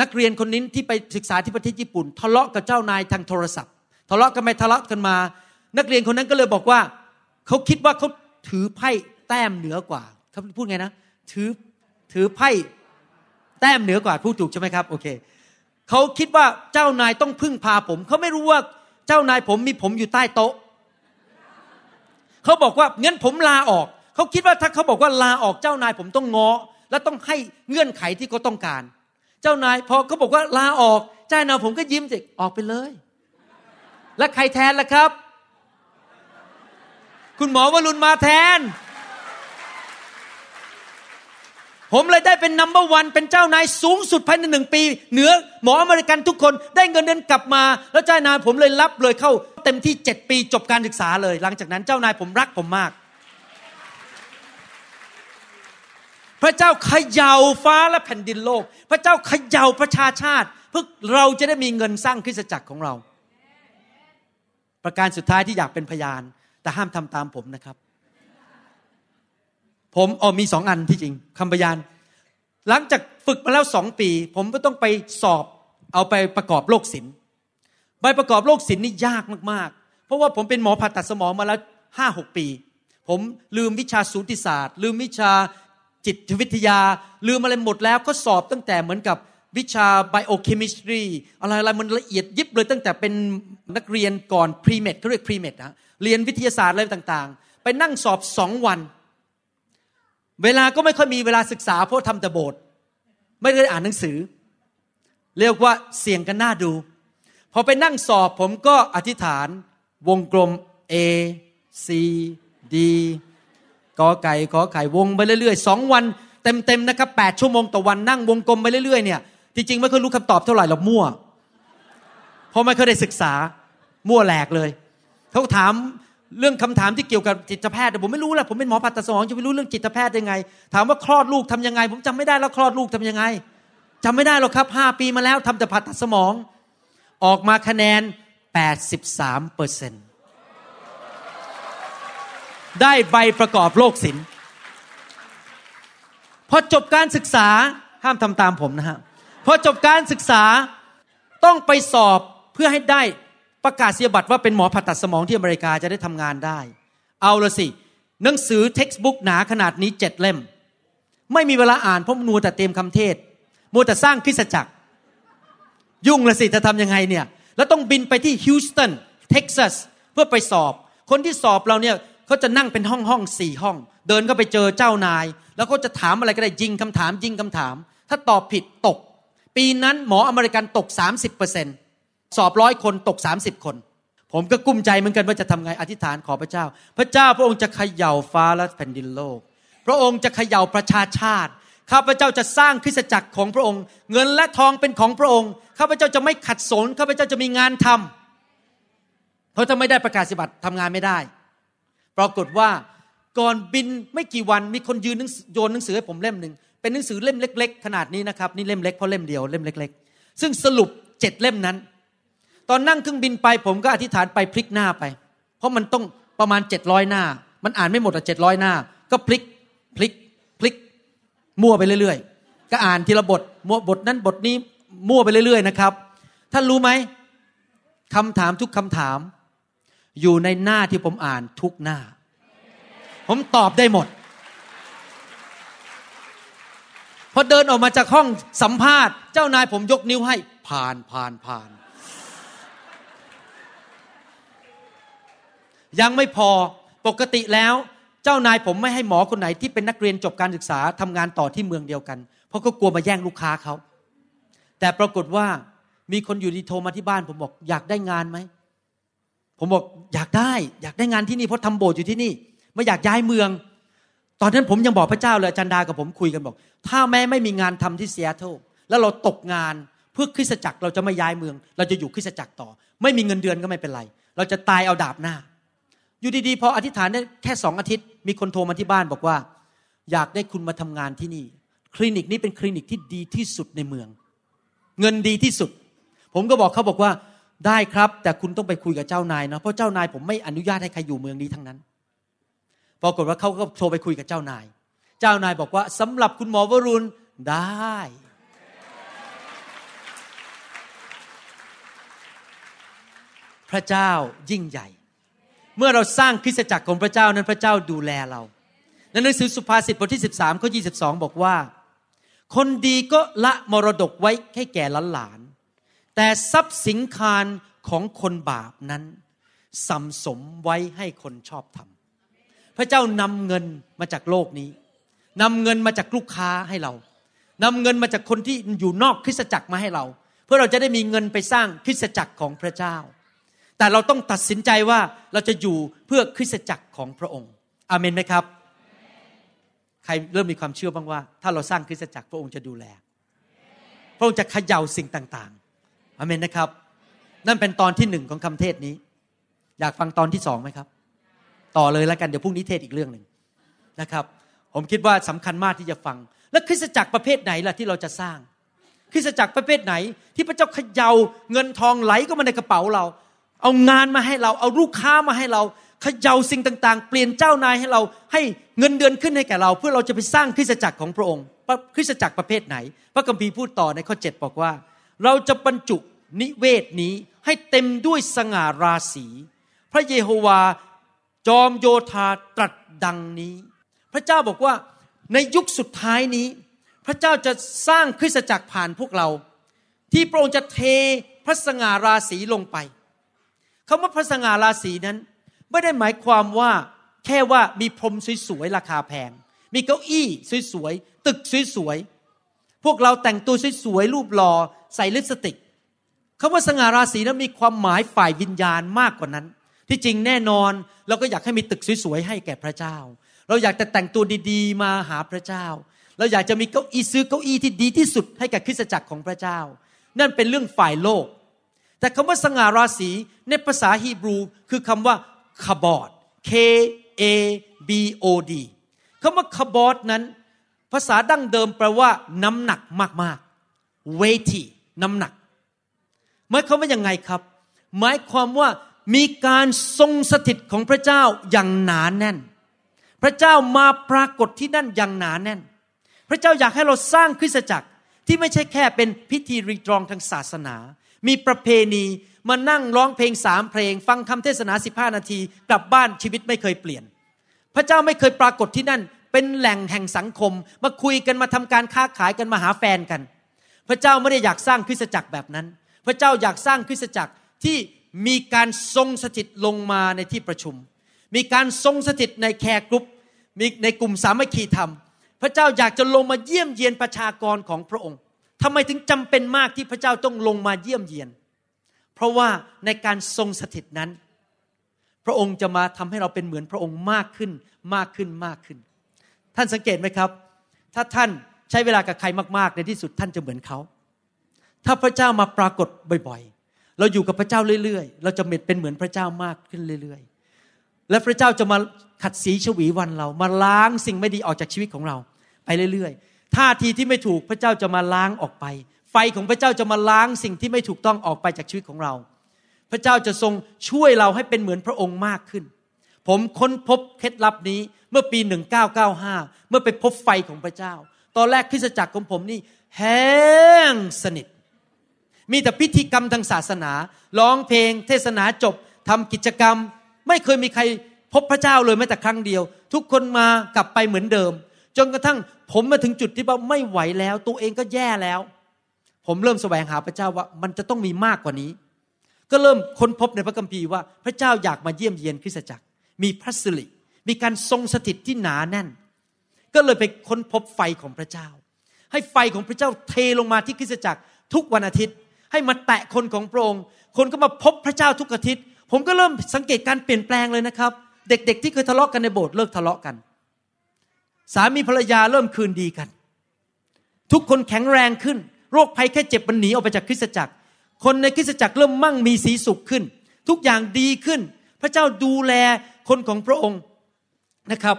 นักเรียนคนนี้ที่ไปศึกษาที่ประเทศญี่ปุ่น ทะเลาะกับเจ้านายทางโทรศัพท์ ทะเลาะกันไปทะเลาะกันมา นักเรียนคนนั้นก็เลยบอกว่า เขาคิดว่าเขาถือไพ่แต้มเหนือกว่าเขาพูดไงนะถือถือไพ่แต้มเหนือกว่าพูดถูกใช่ไหมครับโอเคเขาคิดว่าเจ้านายต้องพึ่งพาผม เขาไม่รู้ว่าเจ้านายผมมีผมอยู่ใต้โต๊ะ เขาบอกว่างั้นผมลาออก เขาคิดว่าถ้าเขาบอกว่าลาออกเจ้านายผมต้องง้อ และต้องให้เงื่อนไขที่เขาต้องการ เจ้านายพอเขาบอกว่าลาออกเจ้านายผมก็ยิ้มสิออกไปเลย และใครแทนล่ะครับ คุณหมอวรุณมาแทน ผมเลยได้เป็นนัมเบอร์วันเป็นเจ้านายสูงสุดภายในหนึ่งปี เหนือหมออเมริกันทุกคนได้เงินเดือนกลับมา แล้วเจ้านายผมเลยรับเลยเข้าเต็มที่เจ็ดปีจบการศึกษาเลย หลังจากนั้นเจ้านายผมรักผมมาก พระเจ้าเขย่าฟ้าและแผ่นดินโลก พระเจ้าเขย่าประชาชาติ เพื่อเราจะได้มีเงินสร้างคริสตจักรของเรา ประการสุดท้ายที่อยากเป็นพยาน แต่ห้ามทำตามผมนะครับ ผมอ๋อมีสองอันที่จริงคำพยาน หลังจากฝึกมาแล้วสองปี ผมก็ต้องไปสอบเอาไปประกอบโรคศิลป์ใบประกอบโรคศิลป์นี่ยากมากๆ เพราะว่าผมเป็นหมอผ่าตัดสมองมาแล้วห้าหกปี ผมลืมวิชาสูติศาสตร์ ลืมวิชาจิตวิทยา ลืมอะไรหมดแล้วก็สอบตั้งแต่เหมือนกับวิชา biochemistry อะไรอะไรมันละเอียดยิบเลยตั้งแต่เป็นนักเรียนก่อน premed เขาเรียก premed นะเรียนวิทยาศาสตร์อะไรต่างๆ ไปนั่งสอบสองวัน เวลาก็ไม่ค่อยมีเวลาศึกษาเพราะทำแต่โบสถ์ไม่ได้อ่านหนังสือ เรียกว่าเสี่ยงกันน่าดู พอไปนั่งสอบผมก็อธิษฐาน วงกลม A C D กอไก่ขอไข่วงไปเรื่อยๆสองวันเต็มๆนะครับแปดชั่วโมงต่อวันนั่งวงกลมไปเรื่อยๆเนี่ยจริงๆไม่เคยรู้คำตอบเท่าไหร่หรอกมั่วเพราะไม่เคยได้ศึกษามั่วแหลกเลยเขาถาม เรื่องคำถามที่เกี่ยวกับจิตแพทย์แต่ผมไม่รู้แหละผมเป็นหมอผ่าตัดสมองจะไม่รู้เรื่องจิตแพทย์ยังไง ถามว่าคลอดลูกทำยังไง ผมจำไม่ได้แล้วคลอดลูกทำยังไงจำไม่ได้หรอกครับห้าปีมาแล้วทำแต่ผ่าตัดสมอง ออกมาคะแนน 83เปอร์เซ็นต์ได้ใบประกอบโรคศิลป์พอจบการศึกษาห้ามทำตามผมนะฮะพอจบการศึกษาต้องไปสอบเพื่อให้ได้ ประกาศเสียบัตรว่าเป็นหมอผ่าตัดสมองที่อเมริกาจะได้ทำงานได้ เอาละสิ หนังสือเท็กซ์บุ๊กหนาขนาดนี้เจ็ดเล่ม ไม่มีเวลาอ่านเพราะมัวแต่เตรียมคำเทศ มัวแต่สร้างคริสตจักร ยุ่งละสิจะทำยังไงเนี่ย แล้วต้องบินไปที่ฮิวสตันเท็กซัสเพื่อไปสอบ คนที่สอบเราเนี่ยเขาจะนั่งเป็นห้องห้องสี่ห้อง เดินก็ไปเจอเจ้านาย แล้วก็จะถามอะไรก็ได้ยิงคำถามยิงคำถาม ถ้าตอบผิดตก ปีนั้นหมออเมริกันตก30% สอบร้อยคนตก 30 คน ผมก็กลุ้มใจเหมือนกันว่าจะทำไงอธิษฐานขอพระเจ้า พระเจ้าพระองค์จะเขย่าฟ้าและแผ่นดินโลก พระองค์จะเขย่าประชาชาติข้าพเจ้าจะสร้างคริสตจักรของพระองค์ เงินและทองเป็นของพระองค์ข้าพเจ้าจะไม่ขัดสนข้าพเจ้าจะมีงานทำเพราะถ้าไม่ได้ประกาศสิบัติทำงานไม่ได้ ปรากฏว่าก่อนบินไม่กี่วันมีคนยืนโยนหนังสือให้ผมเล่มหนึ่งเป็นหนังสือเล่มเล็ก ๆ ขนาดนี้นะครับนี่เล่มเล็กเพราะเล่มเดียวเล่มเล็ก ๆ ซึ่งสรุปเจ็ดเล่มนั้น ตอนนั่งเครื่องบินไป ผมก็อธิษฐานไปพลิกหน้าไป เพราะมันต้องประมาณเจ็ดร้อยหน้า มันอ่านไม่หมดอะเจ็ดร้อยหน้า ก็พลิกพลิกพลิก มั่วไปเรื่อยๆ ก็อ่านทีละบทมั่วบทนั้นบทนี้มั่วไปเรื่อยๆนะครับ ท่านรู้ไหมคำถามทุกคำถาม อยู่ในหน้าที่ผมอ่านทุกหน้า ผมตอบได้หมดพอเดินออกมาจากห้องสัมภาษณ์ เจ้านายผมยกนิ้วให้ผ่านผ่านผ่าน ยังไม่พอปกติแล้วเจ้านายผมไม่ให้หมอคนไหนที่เป็นนักเรียนจบการศึกษาทำงานต่อที่เมืองเดียวกัน เพราะก็กลัวมาแย่งลูกค้าเขา แต่ปรากฏว่ามีคนอยู่ดีโทรมาที่บ้าน ผมบอกอยากได้งานไหมผมบอกอยากได้อยากได้งานที่นี่เพราะทำโบสถ์อยู่ที่นี่ ไม่อยากย้ายเมือง ตอนนั้นผมยังบอกพระเจ้าเลยจารย์ดากับผมคุยกันบอก ถ้าแม่ไม่มีงานทำที่เซียโตแล้วเราตกงานเพื่อคริสตจักรเราจะไม่ย้ายเมือง เราจะอยู่คริสตจักรต่อ ไม่มีเงินเดือนก็ไม่เป็นไร เราจะตายเอาดาบหน้า อยู่ดีๆ พออธิษฐานได้แค่สองอาทิตย์ มีคนโทรมาที่บ้านบอกว่า อยากได้คุณมาทำงานที่นี่ คลินิกนี้เป็นคลินิกที่ดีที่สุดในเมือง เงินดีที่สุด ผมก็บอกเขาบอกว่าได้ครับ แต่คุณต้องไปคุยกับเจ้านายนะเพราะเจ้านายผมไม่อนุญาตให้ใครอยู่เมืองนี้ทั้งนั้นปรากฏว่าเขาก็โทรไปคุยกับเจ้านาย เจ้านายบอกว่าสำหรับคุณหมอวรุณได้ พระเจ้ายิ่งใหญ่ เมื่อเราสร้างคริสตจักรของพระเจ้านั้นพระเจ้าดูแลเราในหนังสือสุภาษิตบทที่ 13ข้อ22บอกว่า คนดีก็ละมรดกไว้ให้แก่หลานแต่ทรัพย์สินคารของคนบาปนั้นสัมสมไว้ให้คนชอบทำพระเจ้านำเงินมาจากโลกนี้นำเงินมาจากลูกค้าให้เรานำเงินมาจากคนที่อยู่นอกคริสตจักรมาให้เรา เพื่อเราจะได้มีเงินไปสร้างคริสตจักรของพระเจ้า แต่เราต้องตัดสินใจว่าเราจะอยู่เพื่อคริสตจักรของพระองค์อาเมนไหมครับ ใครเริ่มมีความเชื่อบ้างว่า ถ้าเราสร้างคริสตจักรพระองค์จะดูแล พระองค์จะขย่าสิ่งต่างๆอาเมนนะครับ นั่นเป็นตอนที่หนึ่งของคำเทศนี้ อยากฟังตอนที่สองไหมครับ ต่อเลยแล้วกันเดี๋ยวพรุ่งนี้เทศอีกเรื่องหนึ่งนะครับ ผมคิดว่าสำคัญมากที่จะฟัง และคริสตจักรประเภทไหนล่ะที่เราจะสร้างคริสตจักรประเภทไหน ที่พระเจ้าขย่าเงินทองไหลก็มาในกระเป๋าเรา เอางานมาให้เรา เอาลูกค้ามาให้เราเขย่าสิ่งต่าง ๆ เปลี่ยนเจ้านายให้เราให้เงินเดือนขึ้นให้แก่เรา เพื่อเราจะไปสร้างคริสตจักรของพระองค์คริสตจักรประเภทไหน พระคัมภีร์พูดต่อในข้อ 7 บอกว่า เราจะบรรจุนิเวศนี้ให้เต็มด้วยสง่าราศี พระเยโฮวาจอมโยธาตรัสดังนี้ พระเจ้าบอกว่าในยุคสุดท้ายนี้ พระเจ้าจะสร้างคริสตจักรผ่านพวกเรา ที่พระองค์จะเทพระสง่าราศีลงไป คำว่าพระสง่าราศีนั้น ไม่ได้หมายความว่าแค่ว่ามีพรมสวยๆราคาแพง มีเก้าอี้สวยๆตึกสวยๆพวกเราแต่งตัวสวยๆรูปหล่อใส่ลิปสติกคำว่าสง่าราศีนั้นมีความหมายฝ่ายวิญญาณมากกว่านั้น ที่จริงแน่นอนเราก็อยากให้มีตึกสวยๆให้แก่พระเจ้า เราอยากจะแต่งตัวดีๆ มาหาพระเจ้า เราอยากจะมีเก้าอี้ซื้อเก้าอี้ที่ดีที่สุดให้กับคริสตจักรของพระเจ้า นั่นเป็นเรื่องฝ่ายโลก แต่คำว่าสง่าราศีในภาษาฮีบรูคือคำว่าคาบอด K A B O D คำว่าคาบอดนั้น ภาษาดั้งเดิมแปลว่า น้ำหนักมากๆ weighty น้ำหนักหมายความว่ายังไงครับ หมายความว่ามีการทรงสถิตของพระเจ้าอย่างหนาแน่น พระเจ้ามาปรากฏที่นั่นอย่างหนาแน่น พระเจ้าอยากให้เราสร้างคริสตจักรที่ไม่ใช่แค่เป็นพิธีรีตรองทางศาสนา มีประเพณีมานั่งร้องเพลงสามเพลง ฟังคำเทศนาสิบห้านาที กลับบ้านชีวิตไม่เคยเปลี่ยน พระเจ้าไม่เคยปรากฏที่นั่น เป็นแหล่งแห่งสังคม มาคุยกันมาทำการค้าขายกันมาหาแฟนกัน พระเจ้าไม่ได้อยากสร้างคริสตจักรแบบนั้น พระเจ้าอยากสร้างคริสตจักรที่มีการทรงสถิตลงมาในที่ประชุม มีการทรงสถิตใน care group มีในกลุ่มสามัคคีธรรม พระเจ้าอยากจะลงมาเยี่ยมเยียนประชากรของพระองค์ ทำไมถึงจำเป็นมากที่พระเจ้าต้องลงมาเยี่ยมเยียน เพราะว่าในการทรงสถิตนั้น พระองค์จะมาทำให้เราเป็นเหมือนพระองค์มากขึ้นมากขึ้นมากขึ้น ท่านสังเกตไหมครับ ถ้าท่านใช้เวลากับใครมากๆ ในที่สุดท่านจะเหมือนเขา ถ้าพระเจ้ามาปรากฏบ่อยๆ เราอยู่กับพระเจ้าเรื่อยๆ เราจะเป็นเหมือนพระเจ้ามากขึ้นเรื่อยๆ และพระเจ้าจะมาขัดสีฉวีวันเรา มาล้างสิ่งไม่ดีออกจากชีวิตของเรา ไปเรื่อยๆ ท่าทีที่ไม่ถูกพระเจ้าจะมาล้างออกไป ไฟของพระเจ้าจะมาล้างสิ่งที่ไม่ถูกต้องออกไปจากชีวิตของเรา พระเจ้าจะทรงช่วยเราให้เป็นเหมือนพระองค์มากขึ้น ผมค้นพบเคล็ดลับนี้เมื่อปี 1995 เมื่อไปพบไฟของพระเจ้า ตอนแรกคริสตจักรของผมนี่แห้งสนิท มีแต่พิธีกรรมทางศาสนา ร้องเพลง เทศนาจบทำกิจกรรม ไม่เคยมีใครพบพระเจ้าเลยแม้แต่ครั้งเดียว ทุกคนมากลับไปเหมือนเดิม จนกระทั่งผมมาถึงจุดที่ว่าไม่ไหวแล้ว ตัวเองก็แย่แล้ว ผมเริ่มแสวงหาพระเจ้าว่ามันจะต้องมีมากกว่านี้ ก็เริ่มค้นพบในพระคัมภีร์ว่าพระเจ้าอยากมาเยี่ยมเยียนคริสตจักร มีพระสิริมีการทรงสถิตที่หนาแน่น ก็เลยไปค้นพบไฟของพระเจ้า ให้ไฟของพระเจ้าเทลงมาที่คริสตจักร ทุกวันอาทิตย์ ให้มาแตะคนของพระองค์คนก็มาพบพระเจ้าทุกอาทิตย์ ผมก็เริ่มสังเกตการเปลี่ยนแปลงเลยนะครับ เด็กๆ ที่เคยทะเลาะกันในโบสถ์เลิกทะเลาะกัน สามีภรรยาเริ่มคืนดีกัน ทุกคนแข็งแรงขึ้น โรคภัยแค่เจ็บมันหนีออกไปจากคริสตจักร คนในคริสตจักรเริ่มมั่งมีสีสุขขึ้น ทุกอย่างดีขึ้น พระเจ้าดูแลคนของพระองค์นะครับ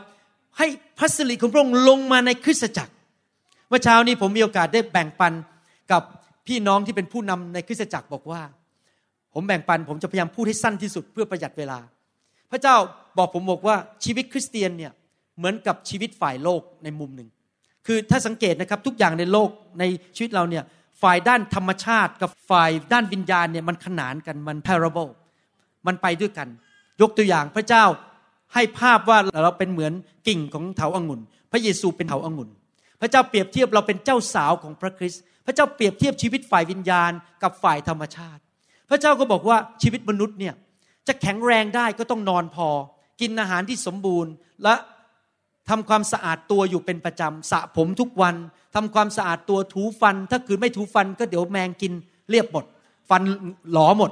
ให้พระสิริของพระองค์ลงมาในคริสตจักรเมื่อเช้านี้ผมมีโอกาสได้แบ่งปันกับพี่น้องที่เป็นผู้นำในคริสตจักรบอกว่า ผมแบ่งปันผมจะพยายามพูดให้สั้นที่สุดเพื่อประหยัดเวลา พระเจ้าบอกผมบอกว่าชีวิตคริสเตียนเนี่ย เหมือนกับชีวิตฝ่ายโลกในมุมหนึ่ง คือถ้าสังเกตนะครับทุกอย่างในโลกในชีวิตเราเนี่ยฝ่ายด้านธรรมชาติกับฝ่ายด้านวิญญาณเนี่ยมันขนานกันมัน parable มันไปด้วยกัน ยกตัวอย่างพระเจ้าให้ภาพว่าเราเป็นเหมือนกิ่งของเถาอางุ่น พระเยซูเป็นเถาอางุ่น พระเจ้าเปรียบเทียบเราเป็นเจ้าสาวของพระคริสต์พระเจ้าเปรียบเทียบชีวิตฝ่ายวิญญาณ กับฝ่ายธรรมชาติ พระเจ้าก็บอกว่าชีวิตมนุษย์เนี่ยจะแข็งแรงได้ก็ต้องนอนพอ กินอาหารที่สมบูรณ์ และ ทำความสะอาดตัวอยู่เป็นประจำสระผมทุกวันทำความสะอาดตัวถูฟัน ถ้าคือไม่ถูฟันก็เดี๋ยวแมงกินเรียบหมด ฟันหลอหมด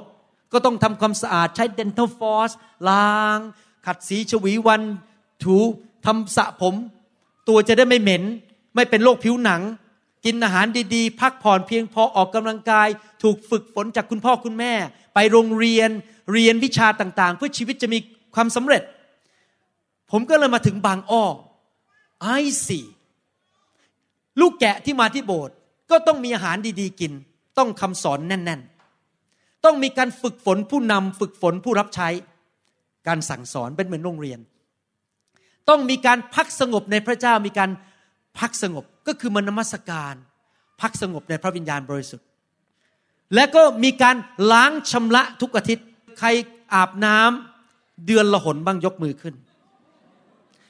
ก็ต้องทำความสะอาดใช้ dental floss ล้าง ขัดสีฉวีวันถูทำสระผม ตัวจะได้ไม่เหม็น ไม่เป็นโรคผิวหนัง กินอาหารดีๆ พักผ่อนเพียงพอออกกำลังกาย ถูกฝึกฝนจากคุณพ่อคุณแม่ ไปโรงเรียนเรียนวิชาต่างๆ เพื่อชีวิตจะมีความสำเร็จ ผมก็เลยมาถึงบางอ้อไอซีลูกแกะที่มาที่โบสถ์ก็ต้องมีอาหารดีๆกิน ต้องคำสอนแน่น ๆ ต้องมีการฝึกฝนผู้นำฝึกฝนผู้รับใช้ การสั่งสอนเป็นเหมือนโรงเรียน ต้องมีการพักสงบในพระเจ้ามีการพักสงบก็คือมนมัสการ พักสงบในพระวิญญาณบริสุทธิ์ และก็มีการล้างชำระทุกอาทิตย์ ใครอาบน้ำเดือนละหนบ้างยกมือขึ้น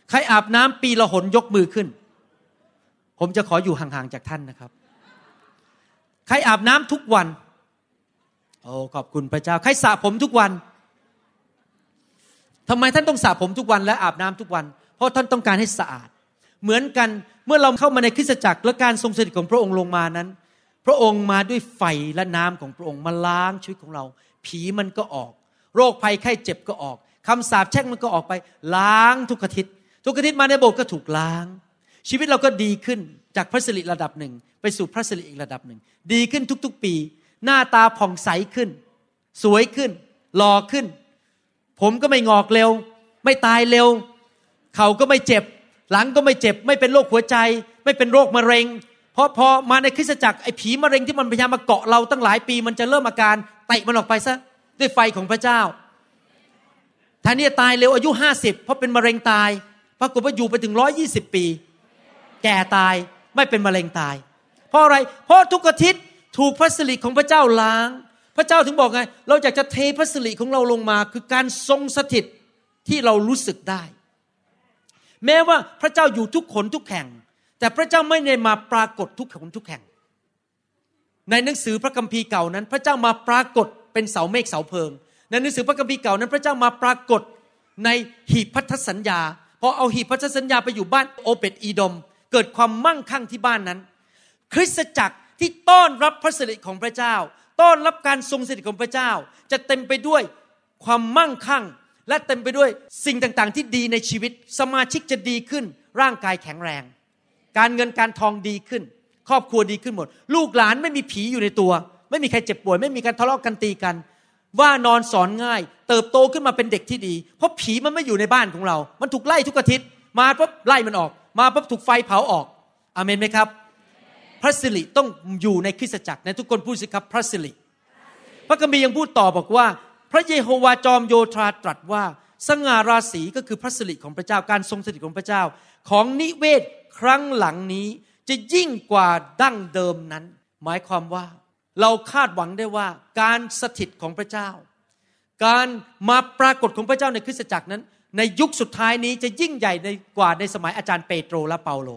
ใครอาบน้ำปีละหนยกมือขึ้น ผมจะขออยู่ห่างๆจากท่านนะครับ ใครอาบน้ำทุกวัน โอ้ขอบคุณพระเจ้า ใครสระผมทุกวันทำไมท่านต้องสระผมทุกวันและอาบน้ำทุกวัน เพราะท่านต้องการให้สะอาด เหมือนกันเมื่อเราเข้ามาในคริสตจักรและการทรงสถิตของพระองค์ลงมานั้น พระองค์มาด้วยไฟและน้ำของพระองค์มาล้างชีวิตของเรา ผีมันก็ออก โรคภัยไข้เจ็บก็ออกคำสาปแช่งมันก็ออกไปล้างทุกอาทิตย์ ทุกอาทิตย์มาในโบสถ์ก็ถูกล้าง ชีวิตเราก็ดีขึ้นจากพระสิริระดับหนึ่ง ไปสู่พระสิริอีกระดับหนึ่ง ดีขึ้นทุกๆปี หน้าตาผ่องใสขึ้น สวยขึ้น หล่อขึ้น ผมก็ไม่งอกเร็ว ไม่ตายเร็ว เขาก็ไม่เจ็บ หลังก็ไม่เจ็บ ไม่เป็นโรคหัวใจ ไม่เป็นโรคมะเร็ง เพราะพอมาในคริสตจักรไอ้ผีมะเร็งที่มันพยายามมาเกาะเราตั้งหลายปี มันจะเริ่มอาการเตะมันออกไปซะด้วยไฟของพระเจ้าแทนที่จะตายเร็วอายุห้าสิบเพราะเป็นมะเร็งตาย ปรากฏว่าอยู่ไปถึงร้อยี่สิบปี แก่ตายไม่เป็นมะเร็งตาย เพราะอะไร เพราะทุกอาทิตย์ถูกพระสิริของพระเจ้าล้าง พระเจ้าถึงบอกไง เราอยากจะเทพระสิริของเราลงมา คือการทรงสถิตที่เรารู้สึกได้ แม้ว่าพระเจ้าอยู่ทุกขนทุกแห่ง แต่พระเจ้าไม่ได้มาปรากฏทุกขนทุกแห่ง ในหนังสือพระคัมภีร์เก่านั้น พระเจ้ามาปรากฏเป็นเสาเมฆเสาเพลิง ในหนังสือพระคัมภีร์เก่านั้น พระเจ้ามาปรากฏในหีบพันธสัญญา พอเอาหีบพันธสัญญาไปอยู่บ้านโอเปตอีดม เกิดความมั่งคั่งที่บ้านนั้น คริสตจักรที่ต้อนรับพระสิริของพระเจ้า ต้อนรับการทรงสถิของพระเจ้า จะเต็มไปด้วยความมั่งคั่ง และเต็มไปด้วยสิ่งต่างๆ ที่ดีในชีวิต สมาชิกจะดีขึ้น ร่างกายแข็งแรง การเงินการทองดีขึ้น ครอบครัวดีขึ้นหมด ลูกหลานไม่มีผีอยู่ในตัว ไม่มีใครเจ็บป่วย ไม่มีการทะเลาะกันตีกัน ว่านอนสอนง่าย เติบโตขึ้นมาเป็นเด็กที่ดี เพราะผีมันไม่อยู่ในบ้านของเรา มันถูกไล่ทุกอาทิตย์ มาปุ๊บไล่มันออก มาปุ๊บถูกไฟเผาออกอเมนไหมครับ พระสิริต้องอยู่ในคริสตจักรในทุกคนพูดสิครับพระสิริ พระคัมภียังพูดต่อบอกว่า พระเยโฮวาจอมโยธาตรัสว่า สง่าราศีก็คือพระสิริของพระเจ้าการทรงสถิตของพระเจ้า ของนิเวศครั้งหลังนี้จะยิ่งกว่าดั้งเดิมนั้น หมายความว่า เราคาดหวังได้ว่าการสถิตของพระเจ้า การมาปรากฏของพระเจ้าในคริสตจักรนั้น ในยุคสุดท้ายนี้จะยิ่งใหญ่ในกว่าในสมัยอาจารย์เปโตรและเปาโล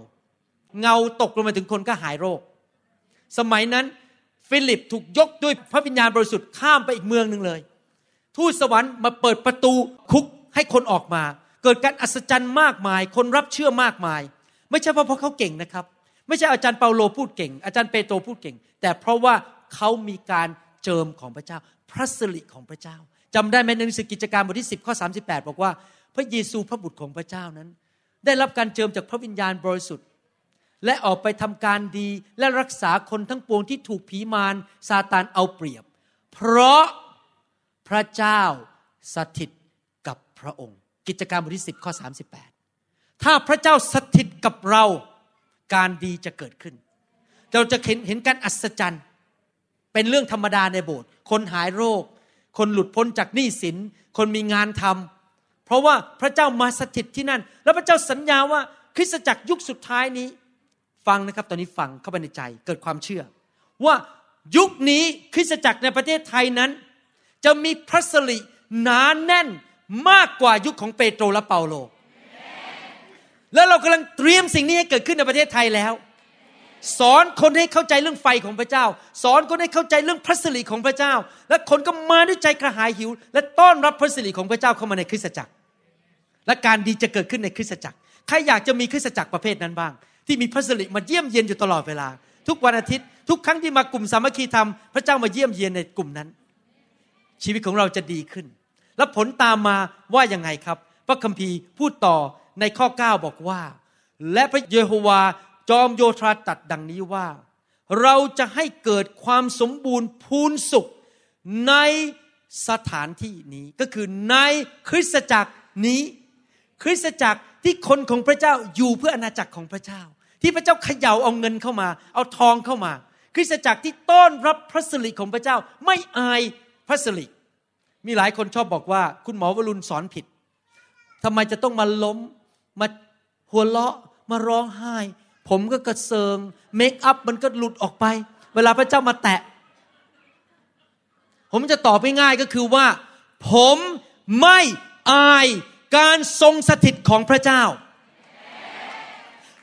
เงาตกลงมาถึงคนก็หายโรค สมัยนั้นฟิลิปถูกยกด้วยพระวิญญาณบริสุทธิ์ข้ามไปอีกเมืองหนึ่งเลย ทูตสวรรค์มาเปิดประตูคุกให้คนออกมา เกิดการอัศจรรย์มากมาย คนรับเชื่อมากมาย ไม่ใช่เพราะเขาเก่งนะครับ ไม่ใช่อาจารย์เปาโลพูดเก่ง อาจารย์เปโตรพูดเก่ง แต่เพราะว่า เขามีการเจิมของพระเจ้า พระสิริของพระเจ้าจำได้ไหมในหนังสือกิจการบทที่ 10 ข้อ 38 บอกว่า พระเยซูพระบุตรของพระเจ้านั้น ได้รับการเจิมจากพระวิญญาณบริสุทธิ์ และออกไปทำการดีและรักษาคนทั้งปวงที่ถูกผีมารซาตานเอาเปรียบ เพราะพระเจ้าสถิตกับพระองค์ กิจการบทที่ 10 ข้อ 38 ถ้าพระเจ้าสถิตกับเราการดีจะเกิดขึ้น เราจะเห็นเห็นการอัศจรรย์ เป็นเรื่องธรรมดาในโบสถ์คนหายโรค คนหลุดพ้นจากหนี้สิน คนมีงานทำเพราะว่าพระเจ้ามาสถิตที่นั่น แล้วพระเจ้าสัญญาว่าคริสตจักรยุคสุดท้ายนี้ ฟังนะครับตอนนี้ฟังเข้าไปในใจเกิดความเชื่อ ว่ายุคนี้คริสตจักรในประเทศไทยนั้น จะมีพระสิริหนานแน่นมากกว่ายุคของเปโตรและเปาโล แล้วเรากำลังเตรียมสิ่งนี้ให้เกิดขึ้นในประเทศไทยแล้ว สอนคนให้เข้าใจเรื่องไฟของพระเจ้า สอนคนให้เข้าใจเรื่องพระสิริของพระเจ้า และคนก็มาด้วยใจกระหายหิว และต้อนรับพระสิริของพระเจ้าเข้ามาในคริสตจักร และการดีจะเกิดขึ้นในคริสตจักรใครอยากจะมีคริสตจักรประเภทนั้นบ้าง ที่มีพระสิริมาเยี่ยมเยียนอยู่ตลอดเวลา ทุกวันอาทิตย์ ทุกครั้งที่มากลุ่มสามัคคีธรรมพระเจ้ามาเยี่ยมเยียนในกลุ่มนั้น ชีวิตของเราจะดีขึ้น และผลตามมาว่ายังไงครับ พระคัมภีร์พูดต่อในข้อ 9 บอกว่า และพระเยโฮวา จอมโยธาตัดดังนี้ว่า เราจะให้เกิดความสมบูรณ์พูนสุขในสถานที่นี้ก็คือในคริสตจักรนี้ คริสตจักรที่คนของพระเจ้าอยู่เพื่ออาณาจักรของพระเจ้า ที่พระเจ้าเขย่าเอาเงินเข้ามา เอาทองเข้ามา คริสตจักรที่ต้อนรับพระสิริของพระเจ้าไม่อายพระสิริมีหลายคนชอบบอกว่าคุณหมอวรุณสอนผิดทำไมจะต้องมาล้มมาหัวเราะมาร้องไห้ ผมก็กระเซิงเมคอัพมันก็หลุดออกไป เวลาพระเจ้ามาแตะ ผมจะตอบง่ายๆก็คือว่า ผมไม่อายการทรงสถิตของพระเจ้า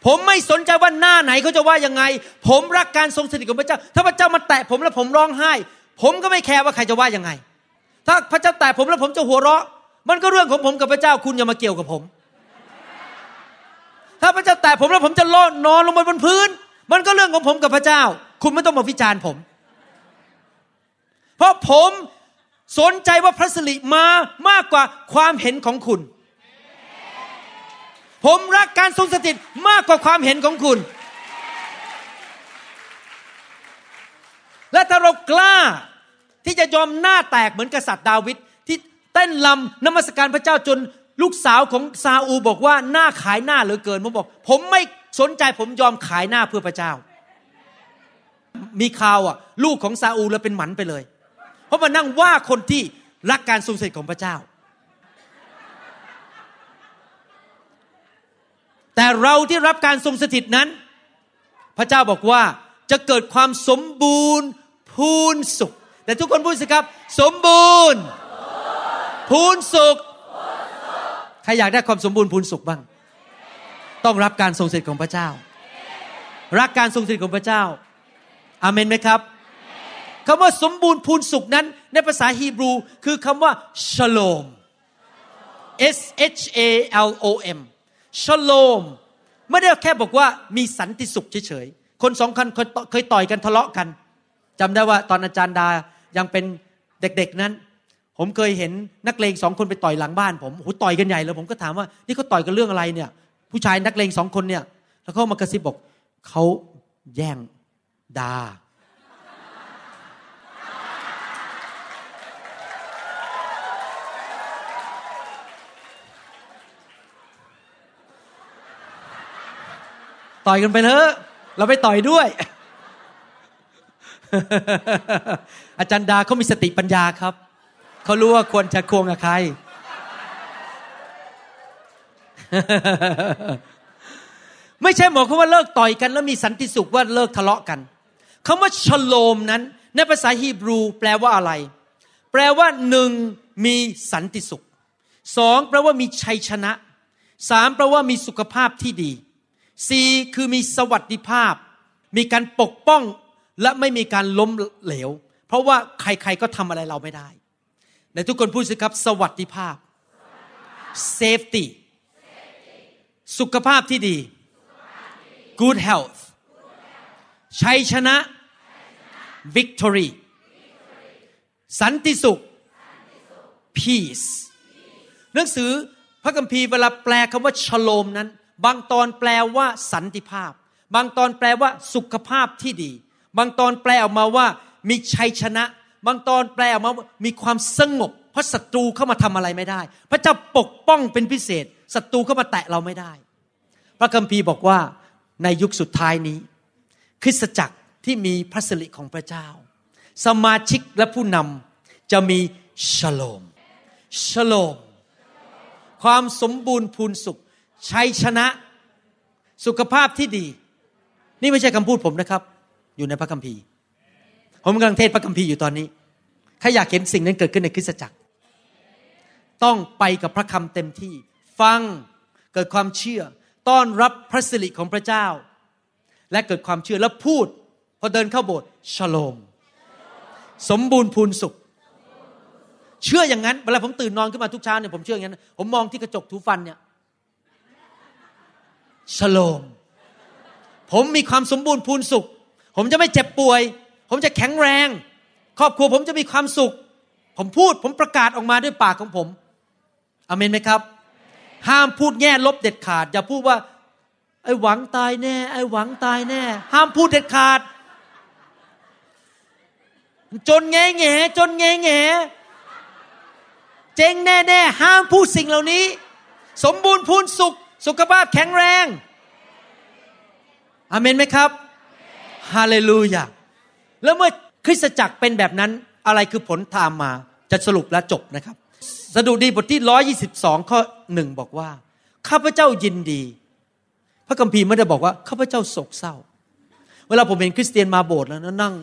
ผมไม่สนใจว่าหน้าไหนเขาจะว่ายังไง ผมรักการทรงสถิตของพระเจ้า ถ้าพระเจ้ามาแตะผมแล้วผมร้องไห้ ผมก็ไม่แคร์ว่าใครจะว่ายังไง ถ้าพระเจ้าแตะผมแล้วผมจะหัวเราะ มันก็เรื่องของผมกับพระเจ้าคุณอย่ามาเกี่ยวกับผม ถ้าพระเจ้าแตะผมแล้วผมจะล่อนนอนลงไปบนพื้น มันก็เรื่องของผมกับพระเจ้า คุณไม่ต้องมาวิจารณ์ผม เพราะผมสนใจว่าพระสิริมามากกว่าความเห็นของคุณ ผมรักการทรงสถิตมากกว่าความเห็นของคุณ และถ้าเรากล้าที่จะยอมหน้าแตกเหมือนกษัตริย์ดาวิดที่เต้นลำนมัสการพระเจ้าจน ลูกสาวของซาอูบอกว่าหน้าขายหน้าเหลือเกินผมบอก ผมไม่สนใจผมยอมขายหน้าเพื่อพระเจ้า มีข่าวอะ ลูกของซาอูแล้วเป็นหมันไปเลย เพราะมานั่งว่าคนที่รักการทรงสถิตของพระเจ้า แต่เราที่รับการทรงสถิตนั้น พระเจ้าบอกว่าจะเกิดความสมบูรณ์พูนสุข แต่ทุกคนพูดสิครับ สมบูรณ์พูนสุข ใครอยากได้ความสมบูรณ์พูนสุขบ้าง ต้องรับการทรงสถิตของพระเจ้า รักการทรงสถิตของพระเจ้า อาเมนไหมครับคำว่าสมบูรณ์พูนสุขนั้น ในภาษาฮีบรู คือคำว่าชโลม S H A L O M ชโลมไม่ได้แค่บอกว่ามีสันติสุขเฉยๆ คนสองคนเคยต่อยกันทะเลาะกันจำได้ว่าตอนอาจารย์ดายังเป็นเด็กๆนั้น ผมเคยเห็นนักเลงสองคนไปต่อยหลังบ้านผมโหต่อยกันใหญ่เลยผมก็ถามว่านี่เขาต่อยกันเรื่องอะไรเนี่ย ผู้ชายนักเลงสองคนเนี่ย แล้วเขามากระซิบบอกเขาแย่งดาต่อยกันไปเถอะเราไปต่อยด้วย อาจารย์ดาเขามีสติปัญญาครับ เขารู้ว่าควรจะควงกับใคร ไม่ใช่หมายความว่าเลิกต่อยกัน แล้วมีสันติสุขว่าเลิกทะเลาะกันคำว่าชโลมนั้น ในภาษาฮีบรูแปลว่าอะไร แปลว่าหนึ่งมีสันติสุขสองแปลว่ามีชัยชนะสามแปลว่ามีสุขภาพที่ดีสี่คือมีสวัสดิภาพ มีการปกป้องและไม่มีการล้มเหลว เพราะว่าใครๆก็ทำอะไรเราไม่ได้ ในทุกคนพูดสิครับ สวัสดิภาพ safety สุขภาพที่ดี good health ชัยชนะ victory สันติสุข peace หนังสือพระคัมภีร์เวลาแปลคำว่าชโลมนั้น บางตอนแปลว่าสันติภาพ บางตอนแปลว่าสุขภาพที่ดี บางตอนแปลออกมาว่า มีชัยชนะ บางตอนแปลออกมามีความสงบ เพราะศัตรูเข้ามาทำอะไรไม่ได้ พระเจ้าปกป้องเป็นพิเศษศัตรูเข้ามาแตะเราไม่ได้ พระคัมภีร์บอกว่าในยุคสุดท้ายนี้ คริสตจักรที่มีพระสิริของพระเจ้า สมาชิกและผู้นำจะมีชโลมชโลม ความสมบูรณ์พูนสุขชัยชนะสุขภาพที่ดี นี่ไม่ใช่คำพูดผมนะครับ อยู่ในพระคัมภีร์ ผมกำลังเทศพระคัมภีร์อยู่ตอนนี้ ถ้าอยากเห็นสิ่งนั้นเกิดขึ้นในคริสตจักร ต้องไปกับพระคำเต็มที่ ฟังเกิดความเชื่อ ต้อนรับพระสิริของพระเจ้า และเกิดความเชื่อแล้วพูด พอเดินเข้าโบสถ์ชโลม สมบูรณ์พูนสุข เชื่ออย่างนั้นเวลาผมตื่นนอนขึ้นมาทุกเช้าเนี่ยผมเชื่ออย่างนั้น ผมมองที่กระจกถูฟันเนี่ยชโลม ผมมีความสมบูรณ์พูนสุข ผมจะไม่เจ็บป่วย ผมจะแข็งแรง ครอบครัวผมจะมีความสุข ผมพูดผมประกาศออกมาด้วยปากของผมอเมนไหมครับ ห้ามพูดแง่ลบเด็ดขาด อย่าพูดว่า ไอ้หวังตายแน่ ไอ้หวังตายแน่ ห้ามพูดเด็ดขาด จนแง่แง่จนแง่แง่เจ๊งแน่แน่ห้ามพูดสิ่งเหล่านี้ สมบูรณ์พูนสุข สุขภาพแข็งแรงอเมนไหมครับ ฮาเลลูยา แล้วเมื่อคริสตจักรเป็นแบบนั้นอะไรคือผลตามมาจะสรุปและจบนะครับ สดุดีบทที่122ข้อหนึ่งบอกว่า ข้าพเจ้ายินดี พระคัมภีร์ไม่ได้บอกว่า ข้าพเจ้าโศกเศร้า เวลาผมเห็นคริสเตียนมาโบสถ์แล้วนั่ง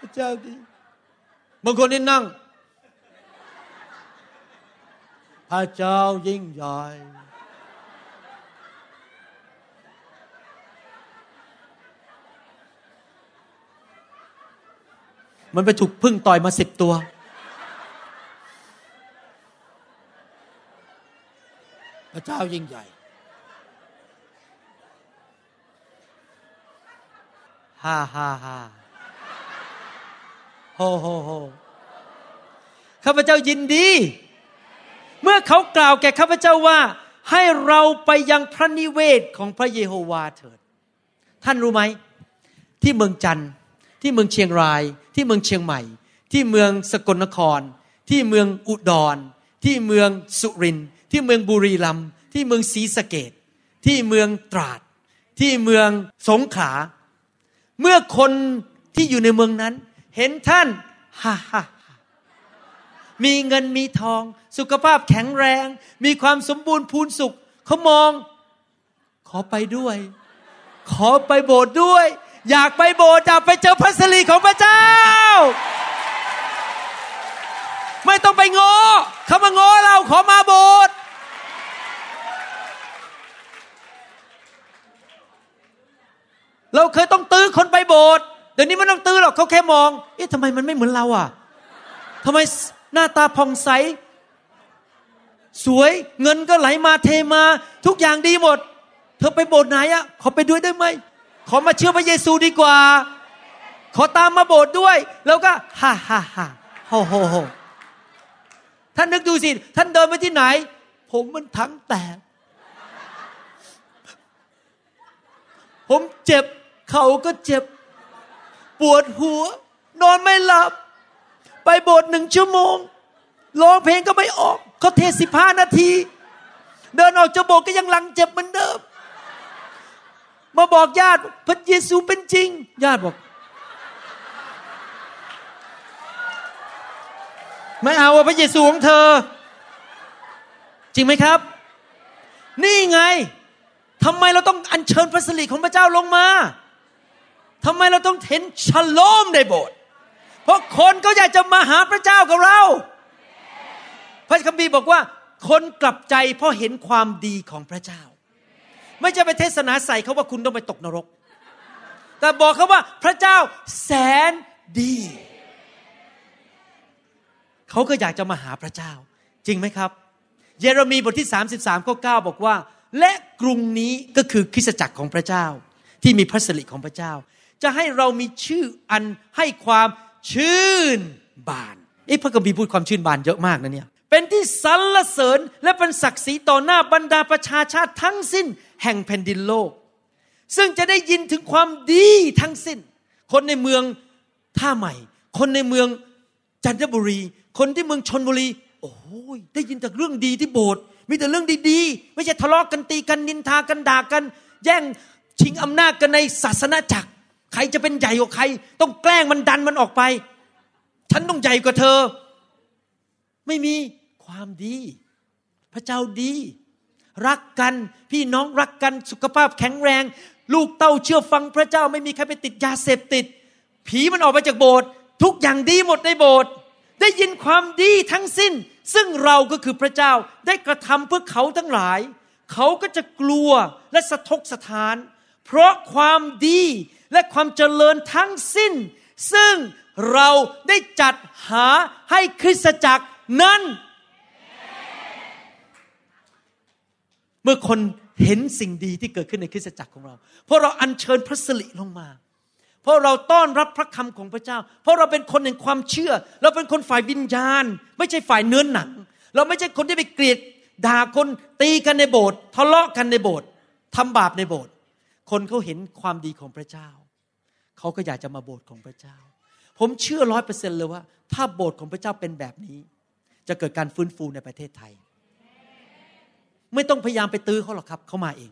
พระเจ้าดีบางคนนี่นั่ง พระเจ้ายิ่งใหญ่ มันไปถูกพึ่งต่อยมาสิบตัว พระเจ้ายิ่งใหญ่ฮ่าฮ่าฮ่าโฮโฮโฮข้าพเจ้ายินดี เมื่อเขากล่าวแก่ข้าพเจ้าว่า ให้เราไปยังพระนิเวศของพระเยโฮวาเถิด ท่านรู้ไหม ที่เมืองจันทร์ ที่เมืองเชียงราย ที่เมืองเชียงใหม่ ที่เมืองสกลนคร ที่เมืองอุดร ที่เมืองสุรินที่เมืองบุรีรัมย์ที่เมืองศรีสะเกดที่เมืองตราด ที่เมืองสงขลาเมื่อคนที่อยู่ในเมืองนั้น เห็นท่านฮ่าฮ่ามีเงินมีทอง สุขภาพแข็งแรง มีความสมบูรณ์พูนสุขเขามอง ขอไปด้วย ขอไปโบสถ์ด้วย อยากไปโบสถ์อยากไปเจอพระสิริของพระเจ้า ไม่ต้องไปงอเขามางอเราขอมาโบสถ์เราเคยต้องตื้อคนไปโบสถ์เดี๋ยวนี้ไม่ต้องตื้อหรอกเขาแค่มอง เอ๊ะทำไมมันไม่เหมือนเราอะทำไมหน้าตาผ่องใส สวยเงินก็ไหลมาเทมา ทุกอย่างดีหมด เธอไปโบสถ์ไหนอะขอไปด้วยได้ไหม ขอมาเชื่อพระเยซูดีกว่า ขอตามมาโบสถ์ด้วย แล้วก็ฮ่าฮ่าฮ่าโฮโฮโฮท่านนึกดูสิ ท่านเดินไปที่ไหน ผมมันทั้งแตก ผมเจ็บ เขาก็เจ็บ ปวดหัว นอนไม่หลับ ไปโบสถ์หนึ่งชั่วโมง ร้องเพลงก็ไม่ออก เขาเทศสิบห้านาที เดินออกจากโบสถ์ก็ยังหลังเจ็บเหมือนเดิม มาบอกญาติพระเยซูเป็นจริง ญาติบอก ไม่เอาพระเยซูของเธอ จริงไหมครับ นี่ไงทำไมเราต้องอัญเชิญพระสิริของพระเจ้าลงมาทำไมเราต้องเห็นชโลมในโบสถ์เพราะคนก็อยากจะมาหาพระเจ้ากับเรา พระคัมภีร์บอกว่า คนกลับใจเพราะเห็นความดีของพระเจ้า ไม่จะไปเทศนาใส่เขาว่าคุณต้องไปตกนรก แต่บอกเขาว่าพระเจ้าแสนดี เขาก็อยากจะมาหาพระเจ้า จริงไหมครับ เยเรมีบทที่ 33ข้อ9บอกว่า และกรุงนี้ก็คือคริสตจักรของพระเจ้า ที่มีพระสิริของพระเจ้า จะให้เรามีชื่ออันให้ความชื่นบานเอ้พระคัมภีพูดความชื่นบานเยอะมากนะเนี่ย เป็นที่สรรเสริญและเป็นศักดิ์ศรีต่อหน้าบรรดาประชาชาติทั้งสิ้นแห่งแผ่นดินโลก ซึ่งจะได้ยินถึงความดีทั้งสิ้น คนในเมืองท่าใหม่ คนในเมืองจันทบุรี คนที่เมืองชนบุรี โอ้ยได้ยินแต่เรื่องดีที่โบสถ์มีแต่เรื่องดีๆ ไม่ใช่ทะเลาะกกันตีกันนินทากันด่ากัน แย่งชิงอำนาจกันในศาสนาจักร ใครจะเป็นใหญ่กว่าใคร ต้องแกล้งมันดันมันออกไป ฉันต้องใหญ่กว่าเธอ ไม่มี ความดี พระเจ้าดี รักกันพี่น้องรักกันสุขภาพแข็งแรง ลูกเต้าเชื่อฟังพระเจ้าไม่มีใครไปติดยาเสพติด ผีมันออกไปจากโบสถ์ทุกอย่างดีหมดในโบสถ์ได้ยินความดีทั้งสิ้น ซึ่งเราก็คือพระเจ้าได้กระทำเพื่อเขาทั้งหลาย เขาก็จะกลัวและสะทกสะทาน เพราะความดีและความเจริญทั้งสิ้น ซึ่งเราได้จัดหาให้คริสตจักรนั้น เมื่อคนเห็นสิ่งดีที่เกิดขึ้นในคริสตจักรของเรา เพราะเราอัญเชิญพระสิริลงมา เพราะเราต้อนรับพระคำของพระเจ้า เพราะเราเป็นคนแห่งความเชื่อ เราเป็นคนฝ่ายวิญญาณ ไม่ใช่ฝ่ายเนื้อหนัง เราไม่ใช่คนที่ไปเกลียดด่าคนตีกันในโบสถ์ทะเลาะกันในโบสถ์ทำบาปในโบสถ์คนเขาเห็นความดีของพระเจ้า เขาก็อยากจะมาโบสถ์ของพระเจ้า ผมเชื่อร้อยเปอร์เซ็นเลยว่า ถ้าโบสถ์ของพระเจ้าเป็นแบบนี้ จะเกิดการฟื้นฟูในประเทศไทย ไม่ต้องพยายามไปตื้อเขาหรอกครับเขามาเอง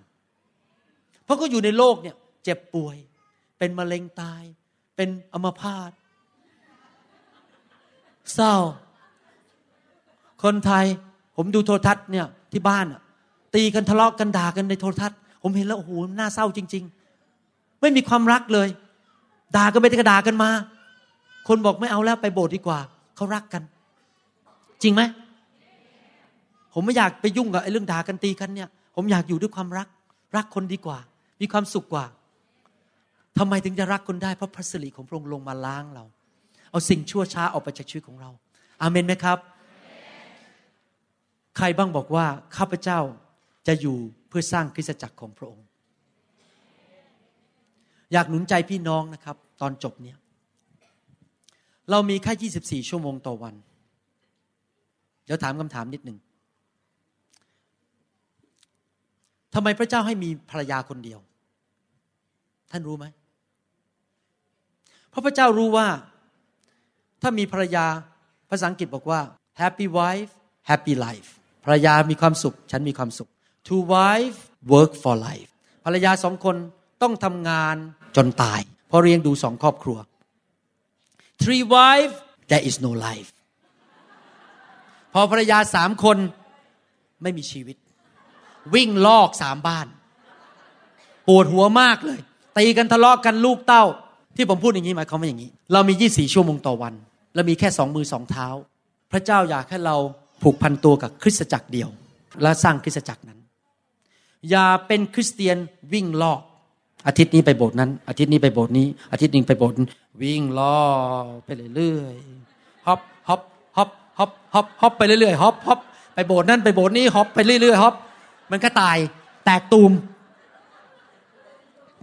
เพราะเขาอยู่ในโลกเนี่ย เจ็บป่วย เป็นมะเร็งตาย เป็นอัมพาตเศร้า คนไทย ผมดูโทรทัศน์เนี่ยที่บ้านอะตีกันทะเลาะกันด่ากันในโทรทัศน์ ผมเห็นแล้วโอ้โหน่าเศร้าจริง ๆ ไม่มีความรักเลย ด่ากันไปกระด่ากันมา คนบอกไม่เอาแล้วไปโบสถ์ดีกว่าเขารักกัน จริงไหม ผมไม่อยากไปยุ่งกับไอ้เรื่องด่ากันตีกันเนี่ย ผมอยากอยู่ด้วยความรัก รักคนดีกว่า มีความสุขกว่าทำไมถึงจะรักคนได้เพราะพระสิริของพระองค์ลงมาล้างเรา เอาสิ่งชั่วช้าออกไปจากชีวิตของเรา อาเมนไหมครับ ใครบ้างบอกว่าข้าพเจ้าจะอยู่เพื่อสร้างคริสตจักรของพระองค์ อยากหนุนใจพี่น้องนะครับ ตอนจบเนี่ยเรามีแค่ 24 ชั่วโมงต่อวัน เดี๋ยวถามคำถามนิดหนึ่ง ทำไมพระเจ้าให้มีภรรยาคนเดียว ท่านรู้ไหมเพราะพระเจ้ารู้ว่า ถ้ามีภรรยาภาษาอังกฤษบอกว่า happy wife happy life ภรรยามีความสุข ฉันมีความสุข two wife work for life ภรรยาสองคนต้องทำงานจนตาย เพราะเรียงดูสองครอบครัว three wife there is no life พอภรรยาสามคนไม่มีชีวิต วิ่งลอกสามบ้าน ปวดหัวมากเลยตีกันทะเลาะกกันลูกเต้า ที่ผมพูดอย่างนี้หมายความว่าอย่างนี้ เรามี 24 ชั่วโมงต่อวันและมีแค่สองมือสองเท้า พระเจ้าอยากให้เราผูกพันตัวกับคริสตจักรเดียว และสร้างคริสตจักรนั้น อย่าเป็นคริสเตียนวิ่งรอก อาทิตย์นี้ไปโบสถ์นั้น อาทิตย์นี้ไปโบสถ์นี้ อาทิตย์นึงไปโบสถ์วิ่งรอกไปเรื่อยๆ hop hop hop hop hop hop ไปเรื่อยๆ hop hop ไปโบสถ์นั้นไปโบสถ์นี้ hop ไปเรื่อยๆ hop มันก็ตาย แตกตูม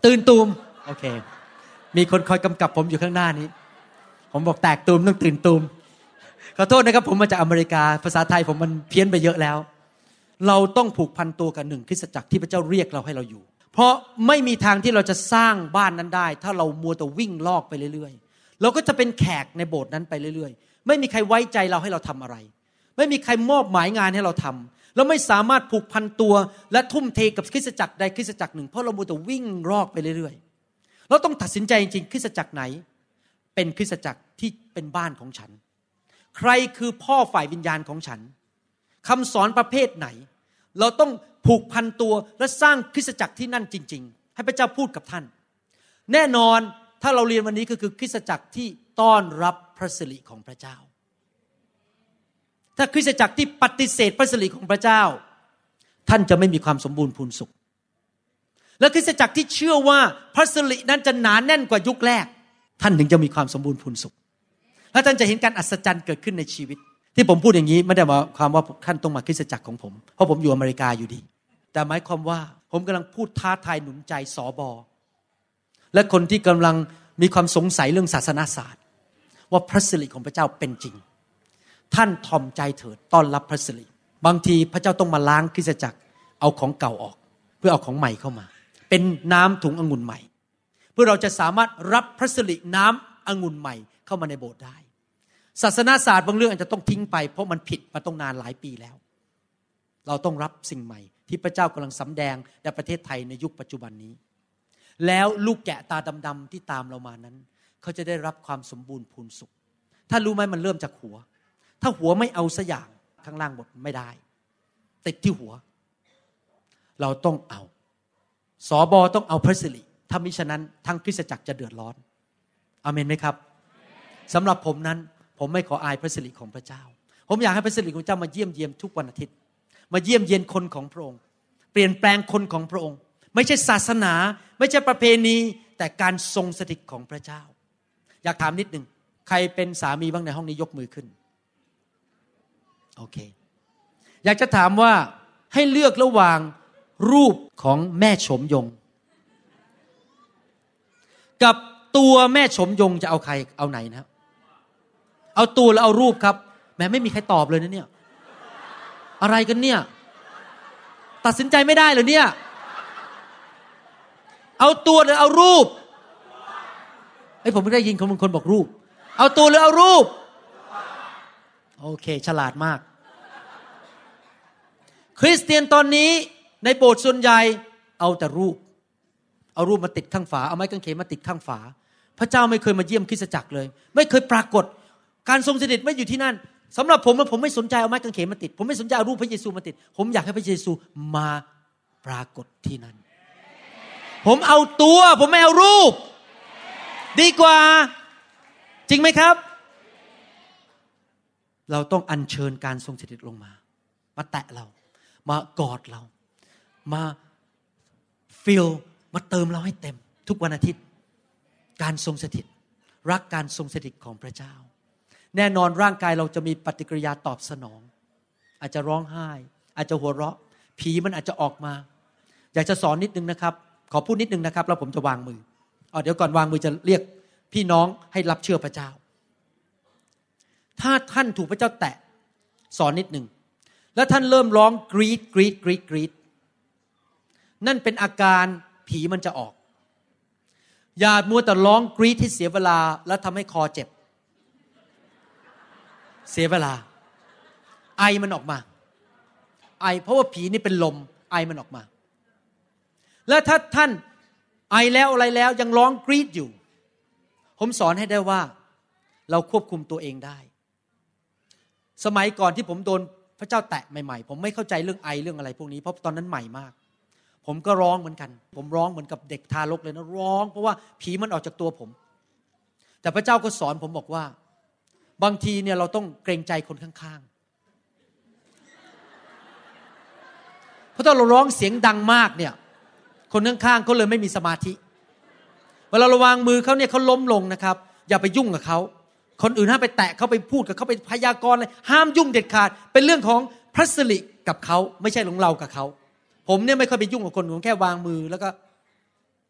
ตื่นตูม โอเค มีคนคอยกำกับผมอยู่ข้างหน้านี้ ผมบอกแตกตูมต้องตื่นตูม ขอโทษนะครับ ผมมาจากอเมริกา ภาษาไทยผมมันเพี้ยนไปเยอะแล้ว เราต้องผูกพันตัวกับหนึ่งคริสตจักรที่พระเจ้าเรียกเราให้เราอยู่ เพราะไม่มีทางที่เราจะสร้างบ้านนั้นได้ ถ้าเรามัวแต่วิ่งลอกไปเรื่อยๆ เราก็จะเป็นแขกในโบสถ์นั้นไปเรื่อยๆ ไม่มีใครไว้ใจเราให้เราทำอะไรไม่มีใครมอบหมายงานให้เราทำ เราไม่สามารถผูกพันตัว และทุ่มเทกับคริสตจักรใดคริสตจักรหนึ่ง เพราะเรามัวแต่วิ่งลอกไปเรื่อยๆ เราต้องตัดสินใจจริงๆคริสตจักรไหน เป็นคริสตจักรที่เป็นบ้านของฉัน ใครคือพ่อฝ่ายวิญญาณของฉันคำสอนประเภทไหน เราต้องผูกพันตัวและสร้างคริสตจักรที่นั่นจริง ๆ ให้พระเจ้าพูดกับท่าน แน่นอนถ้าเราเรียนวันนี้ก็คือคริสตจักรที่ต้อนรับพระสิริของพระเจ้า ถ้าคริสตจักรที่ปฏิเสธพระสิริของพระเจ้า ท่านจะไม่มีความสมบูรณ์พูนสุข และคริสตจักรที่เชื่อว่าพระสิรินั้นจะหนานแน่นกว่ายุคแรก ท่านถึงจะมีความสมบูรณ์พูนสุข และท่านจะเห็นการอัศจรรย์เกิดขึ้นในชีวิต ที่ผมพูดอย่างนี้ไม่ได้หมายความว่าท่านต้องมาคริสตจักรของผม เพราะผมอยู่อเมริกาอยู่ดี แต่หมายความว่าผมกำลังพูดท้าทายหนุนใจสอบอและคนที่กำลังมีความสงสัยเรื่องศาสนาศาสตร์ ว่าพระสิริของพระเจ้าเป็นจริง ท่านทอมใจเถิดต้อนรับพระสิริบางทีพระเจ้าต้องมาล้างคริสตจักรเอาของเก่าออก เพื่อเอาของใหม่เข้ามา เป็นน้ำถุงองุ่นใหม่ เพื่อเราจะสามารถรับพระสิริน้ำองุ่นใหม่เข้ามาในโบสถ์ได้ ศาสนาศาสตร์บางเรื่องอาจจะต้องทิ้งไป เพราะมันผิดมาต้องนานหลายปีแล้ว เราต้องรับสิ่งใหม่ ที่พระเจ้ากำลังสำแดงในประเทศไทยในยุคปัจจุบันนี้ แล้วลูกแกะตาดำๆที่ตามเรามานั้น เขาจะได้รับความสมบูรณ์พูนสุขถ้ารู้ไหมมันเริ่มจากหัว ถ้าหัวไม่เอาสัอย่างข้างล่างหมดไม่ได้ ติดที่หัว เราต้องเอาสอบอต้องเอาพระสิริถ้ามิฉะนั้นทั้งคริสตจักรจะเดือดร้อนอเมนไหมครับสำหรับผมนั้นผมไม่ขออายพระสิริของพระเจ้า ผมอยากให้พระสิริของเจ้ามาเยี่ยมเยียมทุกวันอาทิตย์ มาเยี่ยมเยียนคนของพระองค์ เปลี่ยนแปลงคนของพระองค์ ไม่ใช่ศาสนา ไม่ใช่ประเพณี แต่การทรงสถิตของพระเจ้า อยากถามนิดหนึ่งใครเป็นสามีบ้างในห้องนี้ยกมือขึ้น โอเค อยากจะถามว่าให้เลือกระหว่างรูปของแม่ชมยง กับตัวแม่ชมยงจะเอาใครเอาไหนนะครับเอาตัวแล้วเอารูปครับแม้ไม่มีใครตอบเลยนะเนี่ย อะไรกันเนี่ย ตัดสินใจไม่ได้เลยเนี่ย เอาตัวหรือเอารูปไอ้ผมไม่ได้ยินคนบางคนบอกรูป เอาตัวหรือเอารูป โอเค ฉลาดมาก คริสเตียนตอนนี้ในโบสถ์ส่วนใหญ่เอาแต่รูป เอารูปมาติดข้างฝา เอาไม้กางเขนมาติดข้างฝา พระเจ้าไม่เคยมาเยี่ยมคริสตจักรเลย ไม่เคยปรากฏ การทรงเสด็จไม่อยู่ที่นั่นสำหรับผมผมไม่สนใจเอาไม้กางเขนมาติด ผมไม่สนใจเอารูปพระเยซูมาติด ผมอยากให้พระเยซูมาปรากฏที่นั่น ผมเอาตัว ผมไม่เอารูป ดีกว่า จริงไหมครับ เราต้องอัญเชิญการทรงเสด็จลงมา มาแตะเรา มากอดเรา มาฟิลมาเติมเราให้เต็ม ทุกวันอาทิตย์ การทรงสถิต รักการทรงสถิตของพระเจ้า แน่นอนร่างกายเราจะมีปฏิกิริยาตอบสนอง อาจจะร้องไห้ อาจจะหัวเราะ ผีมันอาจจะออกมา อยากจะสอนนิดนึงนะครับ ขอพูดนิดนึงนะครับ แล้วผมจะวางมืออ๋อเดี๋ยวก่อนวางมือจะเรียกพี่น้องให้รับเชื่อพระเจ้า ถ้าท่านถูกพระเจ้าแตะสอนนิดหนึ่ง แล้วท่านเริ่มร้องกรีดกรีดกรีดกรีดนั่นเป็นอาการผีมันจะออก อย่ามัวแต่ร้องกรีดที่เสียเวลา แล้วทำให้คอเจ็บ เสียเวลา ไอมันออกมา ไอเพราะว่าผีนี่เป็นลม ไอมันออกมา แล้วถ้าท่านไอแล้วอะไรแล้วยังร้องกรีดอยู่ ผมสอนให้ได้ว่า เราควบคุมตัวเองได้ สมัยก่อนที่ผมโดน พระเจ้าแตะใหม่ๆ ผมไม่เข้าใจเรื่องไอเรื่องอะไรพวกนี้เพราะตอนนั้นใหม่มาก ผมก็ร้องเหมือนกัน ผมร้องเหมือนกับเด็กทารกเลยนะร้อง เพราะว่าผีมันออกจากตัวผม แต่พระเจ้าก็สอนผมบอกว่า บางทีเนี่ยเราต้องเกรงใจคนข้างๆ เพราะถ้าเราร้องเสียงดังมากเนี่ย คนข้างๆก็เลยไม่มีสมาธิ เวลาเราวางมือเขาเนี่ยเขาล้มลงนะครับ อย่าไปยุ่งกับเขา คนอื่นห้ามไปแตะเขาไปพูดกับเขาไปพยากรณ์เลยห้ามยุ่งเด็ดขาด เป็นเรื่องของพระสิริกับเขาไม่ใช่ของเรากับเขา ผมเนี่ยไม่ค่อยไปยุ่งกับคนผมแค่วางมือแล้วก็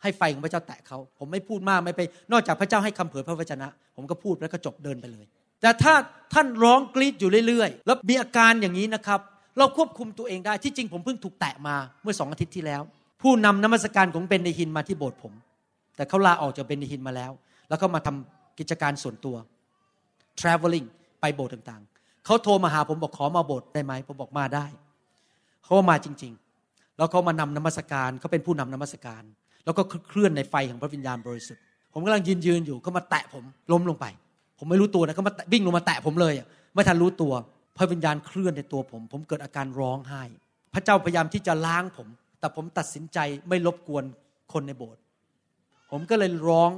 ให้ไฟของพระเจ้าแตะเขา ผมไม่พูดมากไม่ไป นอกจากพระเจ้าให้คำเผยพระวจนะ ผมก็พูดแล้วก็จบเดินไปเลย แต่ถ้าท่านร้องกรีดอยู่เรื่อยๆ แล้วมีอาการอย่างนี้นะครับ เราควบคุมตัวเองได้ที่จริงผมเพิ่งถูกแตะมาเมื่อสองอาทิตย์ที่แล้ว ผู้นำนมัสการของเบนเนฮินมาที่โบสถ์ผม แต่เขาลาออกจากเบนเนฮินมาแล้ว แล้วก็มาทำกิจการส่วนตัว traveling ไปโบสถ์ต่างๆ เขาโทรมาหาผมบอกขอมาโบสถ์ได้ไหมผมบอกมาได้ เขามาจริงๆ แล้วเขามานำนมัสการเขาเป็นผู้นำนมัสการ แล้วก็เคลื่อนในไฟของพระวิญญาณบริสุทธิ์ ผมกำลังยืนยืนอยู่เขามาแตะผมล้มลงไป ผมไม่รู้ตัวนะเขามาวิ่งลงมาแตะผมเลยไม่ทันรู้ตัว พระวิญญาณเคลื่อนในตัวผม ผมเกิดอาการร้องไห้ พระเจ้าพยายามที่จะล้างผม แต่ผมตัดสินใจไม่รบกวนคนในโบสถ์ผมก็เลยร้อง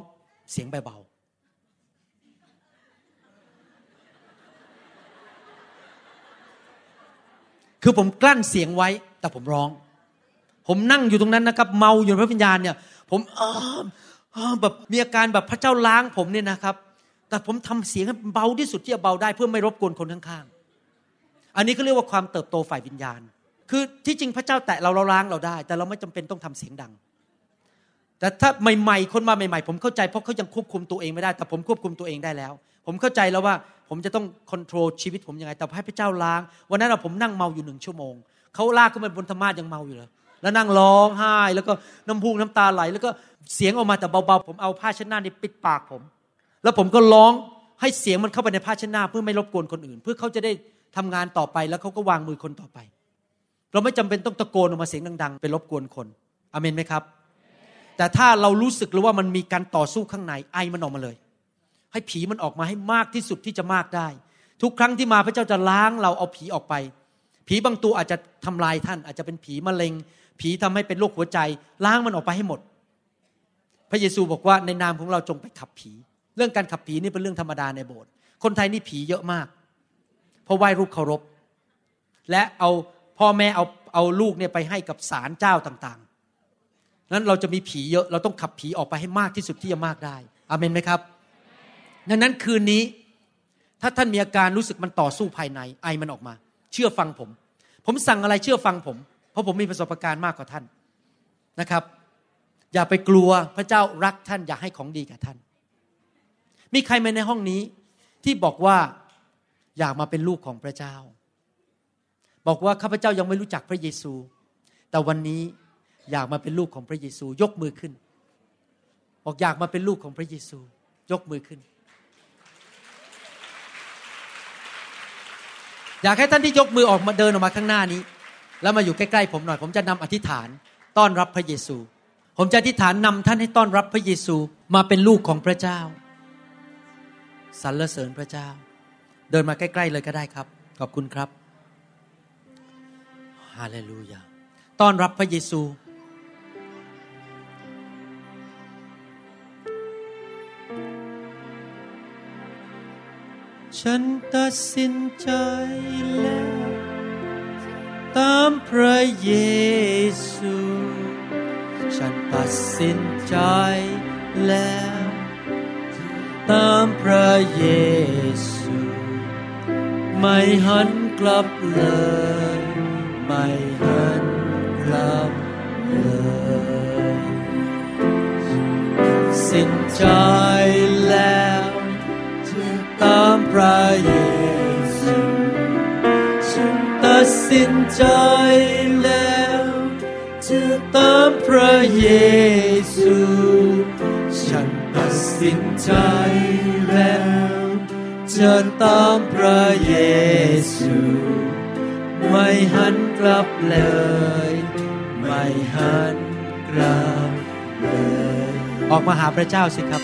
เสียงเบา คือผมกลั้นเสียงไว้ แต่ผมร้อง ผมนั่งอยู่ตรงนั้นนะครับ เมาอยู่พระวิญญาณเนี่ย ผมแบบมีอาการแบบพระเจ้าล้างผมเนี่ยนะครับ แต่ผมทำเสียงให้เบาที่สุดที่จะเบาได้เพื่อไม่รบกวนคนข้างๆ อันนี้ก็เรียกว่าความเติบโตฝ่ายวิญญาณ คือที่จริงพระเจ้าแตะเราเราล้างเราได้ แต่เราไม่จำเป็นต้องทำเสียงดังแต่ถ้าใหม่ๆ คนมาใหม่ๆ ผมเข้าใจเพราะเขายังควบคุมตัวเองไม่ได้ แต่ผมควบคุมตัวเองได้แล้ว ผมเข้าใจแล้วว่า ผมจะต้องควบคุมชีวิตผมยังไง แต่ให้พระเจ้าล้าง วันนั้นเราผมนั่งเมาอยู่หนึ่งชั่วโมง เขาลากขึ้นไปบนธรรมายังเมาอยู่เลย แล้วนั่งร้องไห้ แล้วก็น้ำพุงน้ำตาไหล แล้วก็เสียงออกมาแต่เบาๆ ผมเอาผ้าเช็ดหน้านี่ปิดปากผม แล้วผมก็ร้องให้เสียงมันเข้าไปในผ้าเช็ดหน้าเพื่อไม่รบกวนคนอื่น เพื่อเขาจะได้ทำงานต่อไป แล้วเขาก็วางมือคนต่อไป เราไม่จำเป็นต้องตะโกนออกมาเสียงดังๆไปรบกวนคน อเมนไหมครับ แต่ถ้าเรารู้สึกหรือว่ามันมีการต่อสู้ข้างในไอมันออกมาเลย ให้ผีมันออกมาให้มากที่สุดที่จะมากได้ ทุกครั้งที่มาพระเจ้าจะล้างเราเอาผีออกไป ผีบางตัวอาจจะทำลายท่าน อาจจะเป็นผีมะเร็ง ผีทำให้เป็นโรคหัวใจ ล้างมันออกไปให้หมด พระเยซูบอกว่าในนามของเราจงไปขับผี เรื่องการขับผีนี่เป็นเรื่องธรรมดาในโบสถ์คนไทยนี่ผีเยอะมาก เพราะไหว้รูปเคารพ และเอาพ่อแม่เอาเอาลูกเนี่ยไปให้กับศาลเจ้าต่างๆนั้นเราจะมีผีเยอะเราต้องขับผีออกไปให้มากที่สุดที่จะมากได้อเมนไหมครับ ดังนั้นคืนนี้ ถ้าท่านมีอาการรู้สึกมันต่อสู้ภายใน ไอมันออกมา เชื่อฟังผม ผมสั่งอะไรเชื่อฟังผม เพราะผมมีประสบการณ์มากกว่าท่านนะครับ อย่าไปกลัวพระเจ้ารักท่านอยากให้ของดีกับท่าน มีใครมาในห้องนี้ที่บอกว่าอยากมาเป็นลูกของพระเจ้า บอกว่าข้าพเจ้ายังไม่รู้จักพระเยซู แต่วันนี้อยากมาเป็นลูกของพระเยซู ยกมือขึ้น บอกอยากมาเป็นลูกของพระเยซู ยกมือขึ้น อยากให้ท่านที่ยกมือออกมาเดินออกมาข้างหน้านี้ แล้วมาอยู่ใกล้ๆผมหน่อย ผมจะนำอธิษฐานต้อนรับพระเยซู ผมจะอธิษฐานนำท่านให้ต้อนรับพระเยซูมาเป็นลูกของพระเจ้าสรรเสริญพระเจ้า เดินมาใกล้ๆเลยก็ได้ครับ ขอบคุณครับฮาเลลูยาต้อนรับพระเยซู ฉันตัดสินใจแล้ว ตามพระเยซู ฉันตัดสินใจแล้ว ตามพระเยซู ไม่หันกลับเลย ไม่หันกลับเลย สิ้นใจแล้ว ตามพระเยซูฉันตัดสินใจแล้วจะตามพระเยซูฉันตัดสินใจแล้วจะตามพระเยซูไม่หันกลับเลย ไม่หันกลับเลย ออกมาหาพระเจ้าสิครับ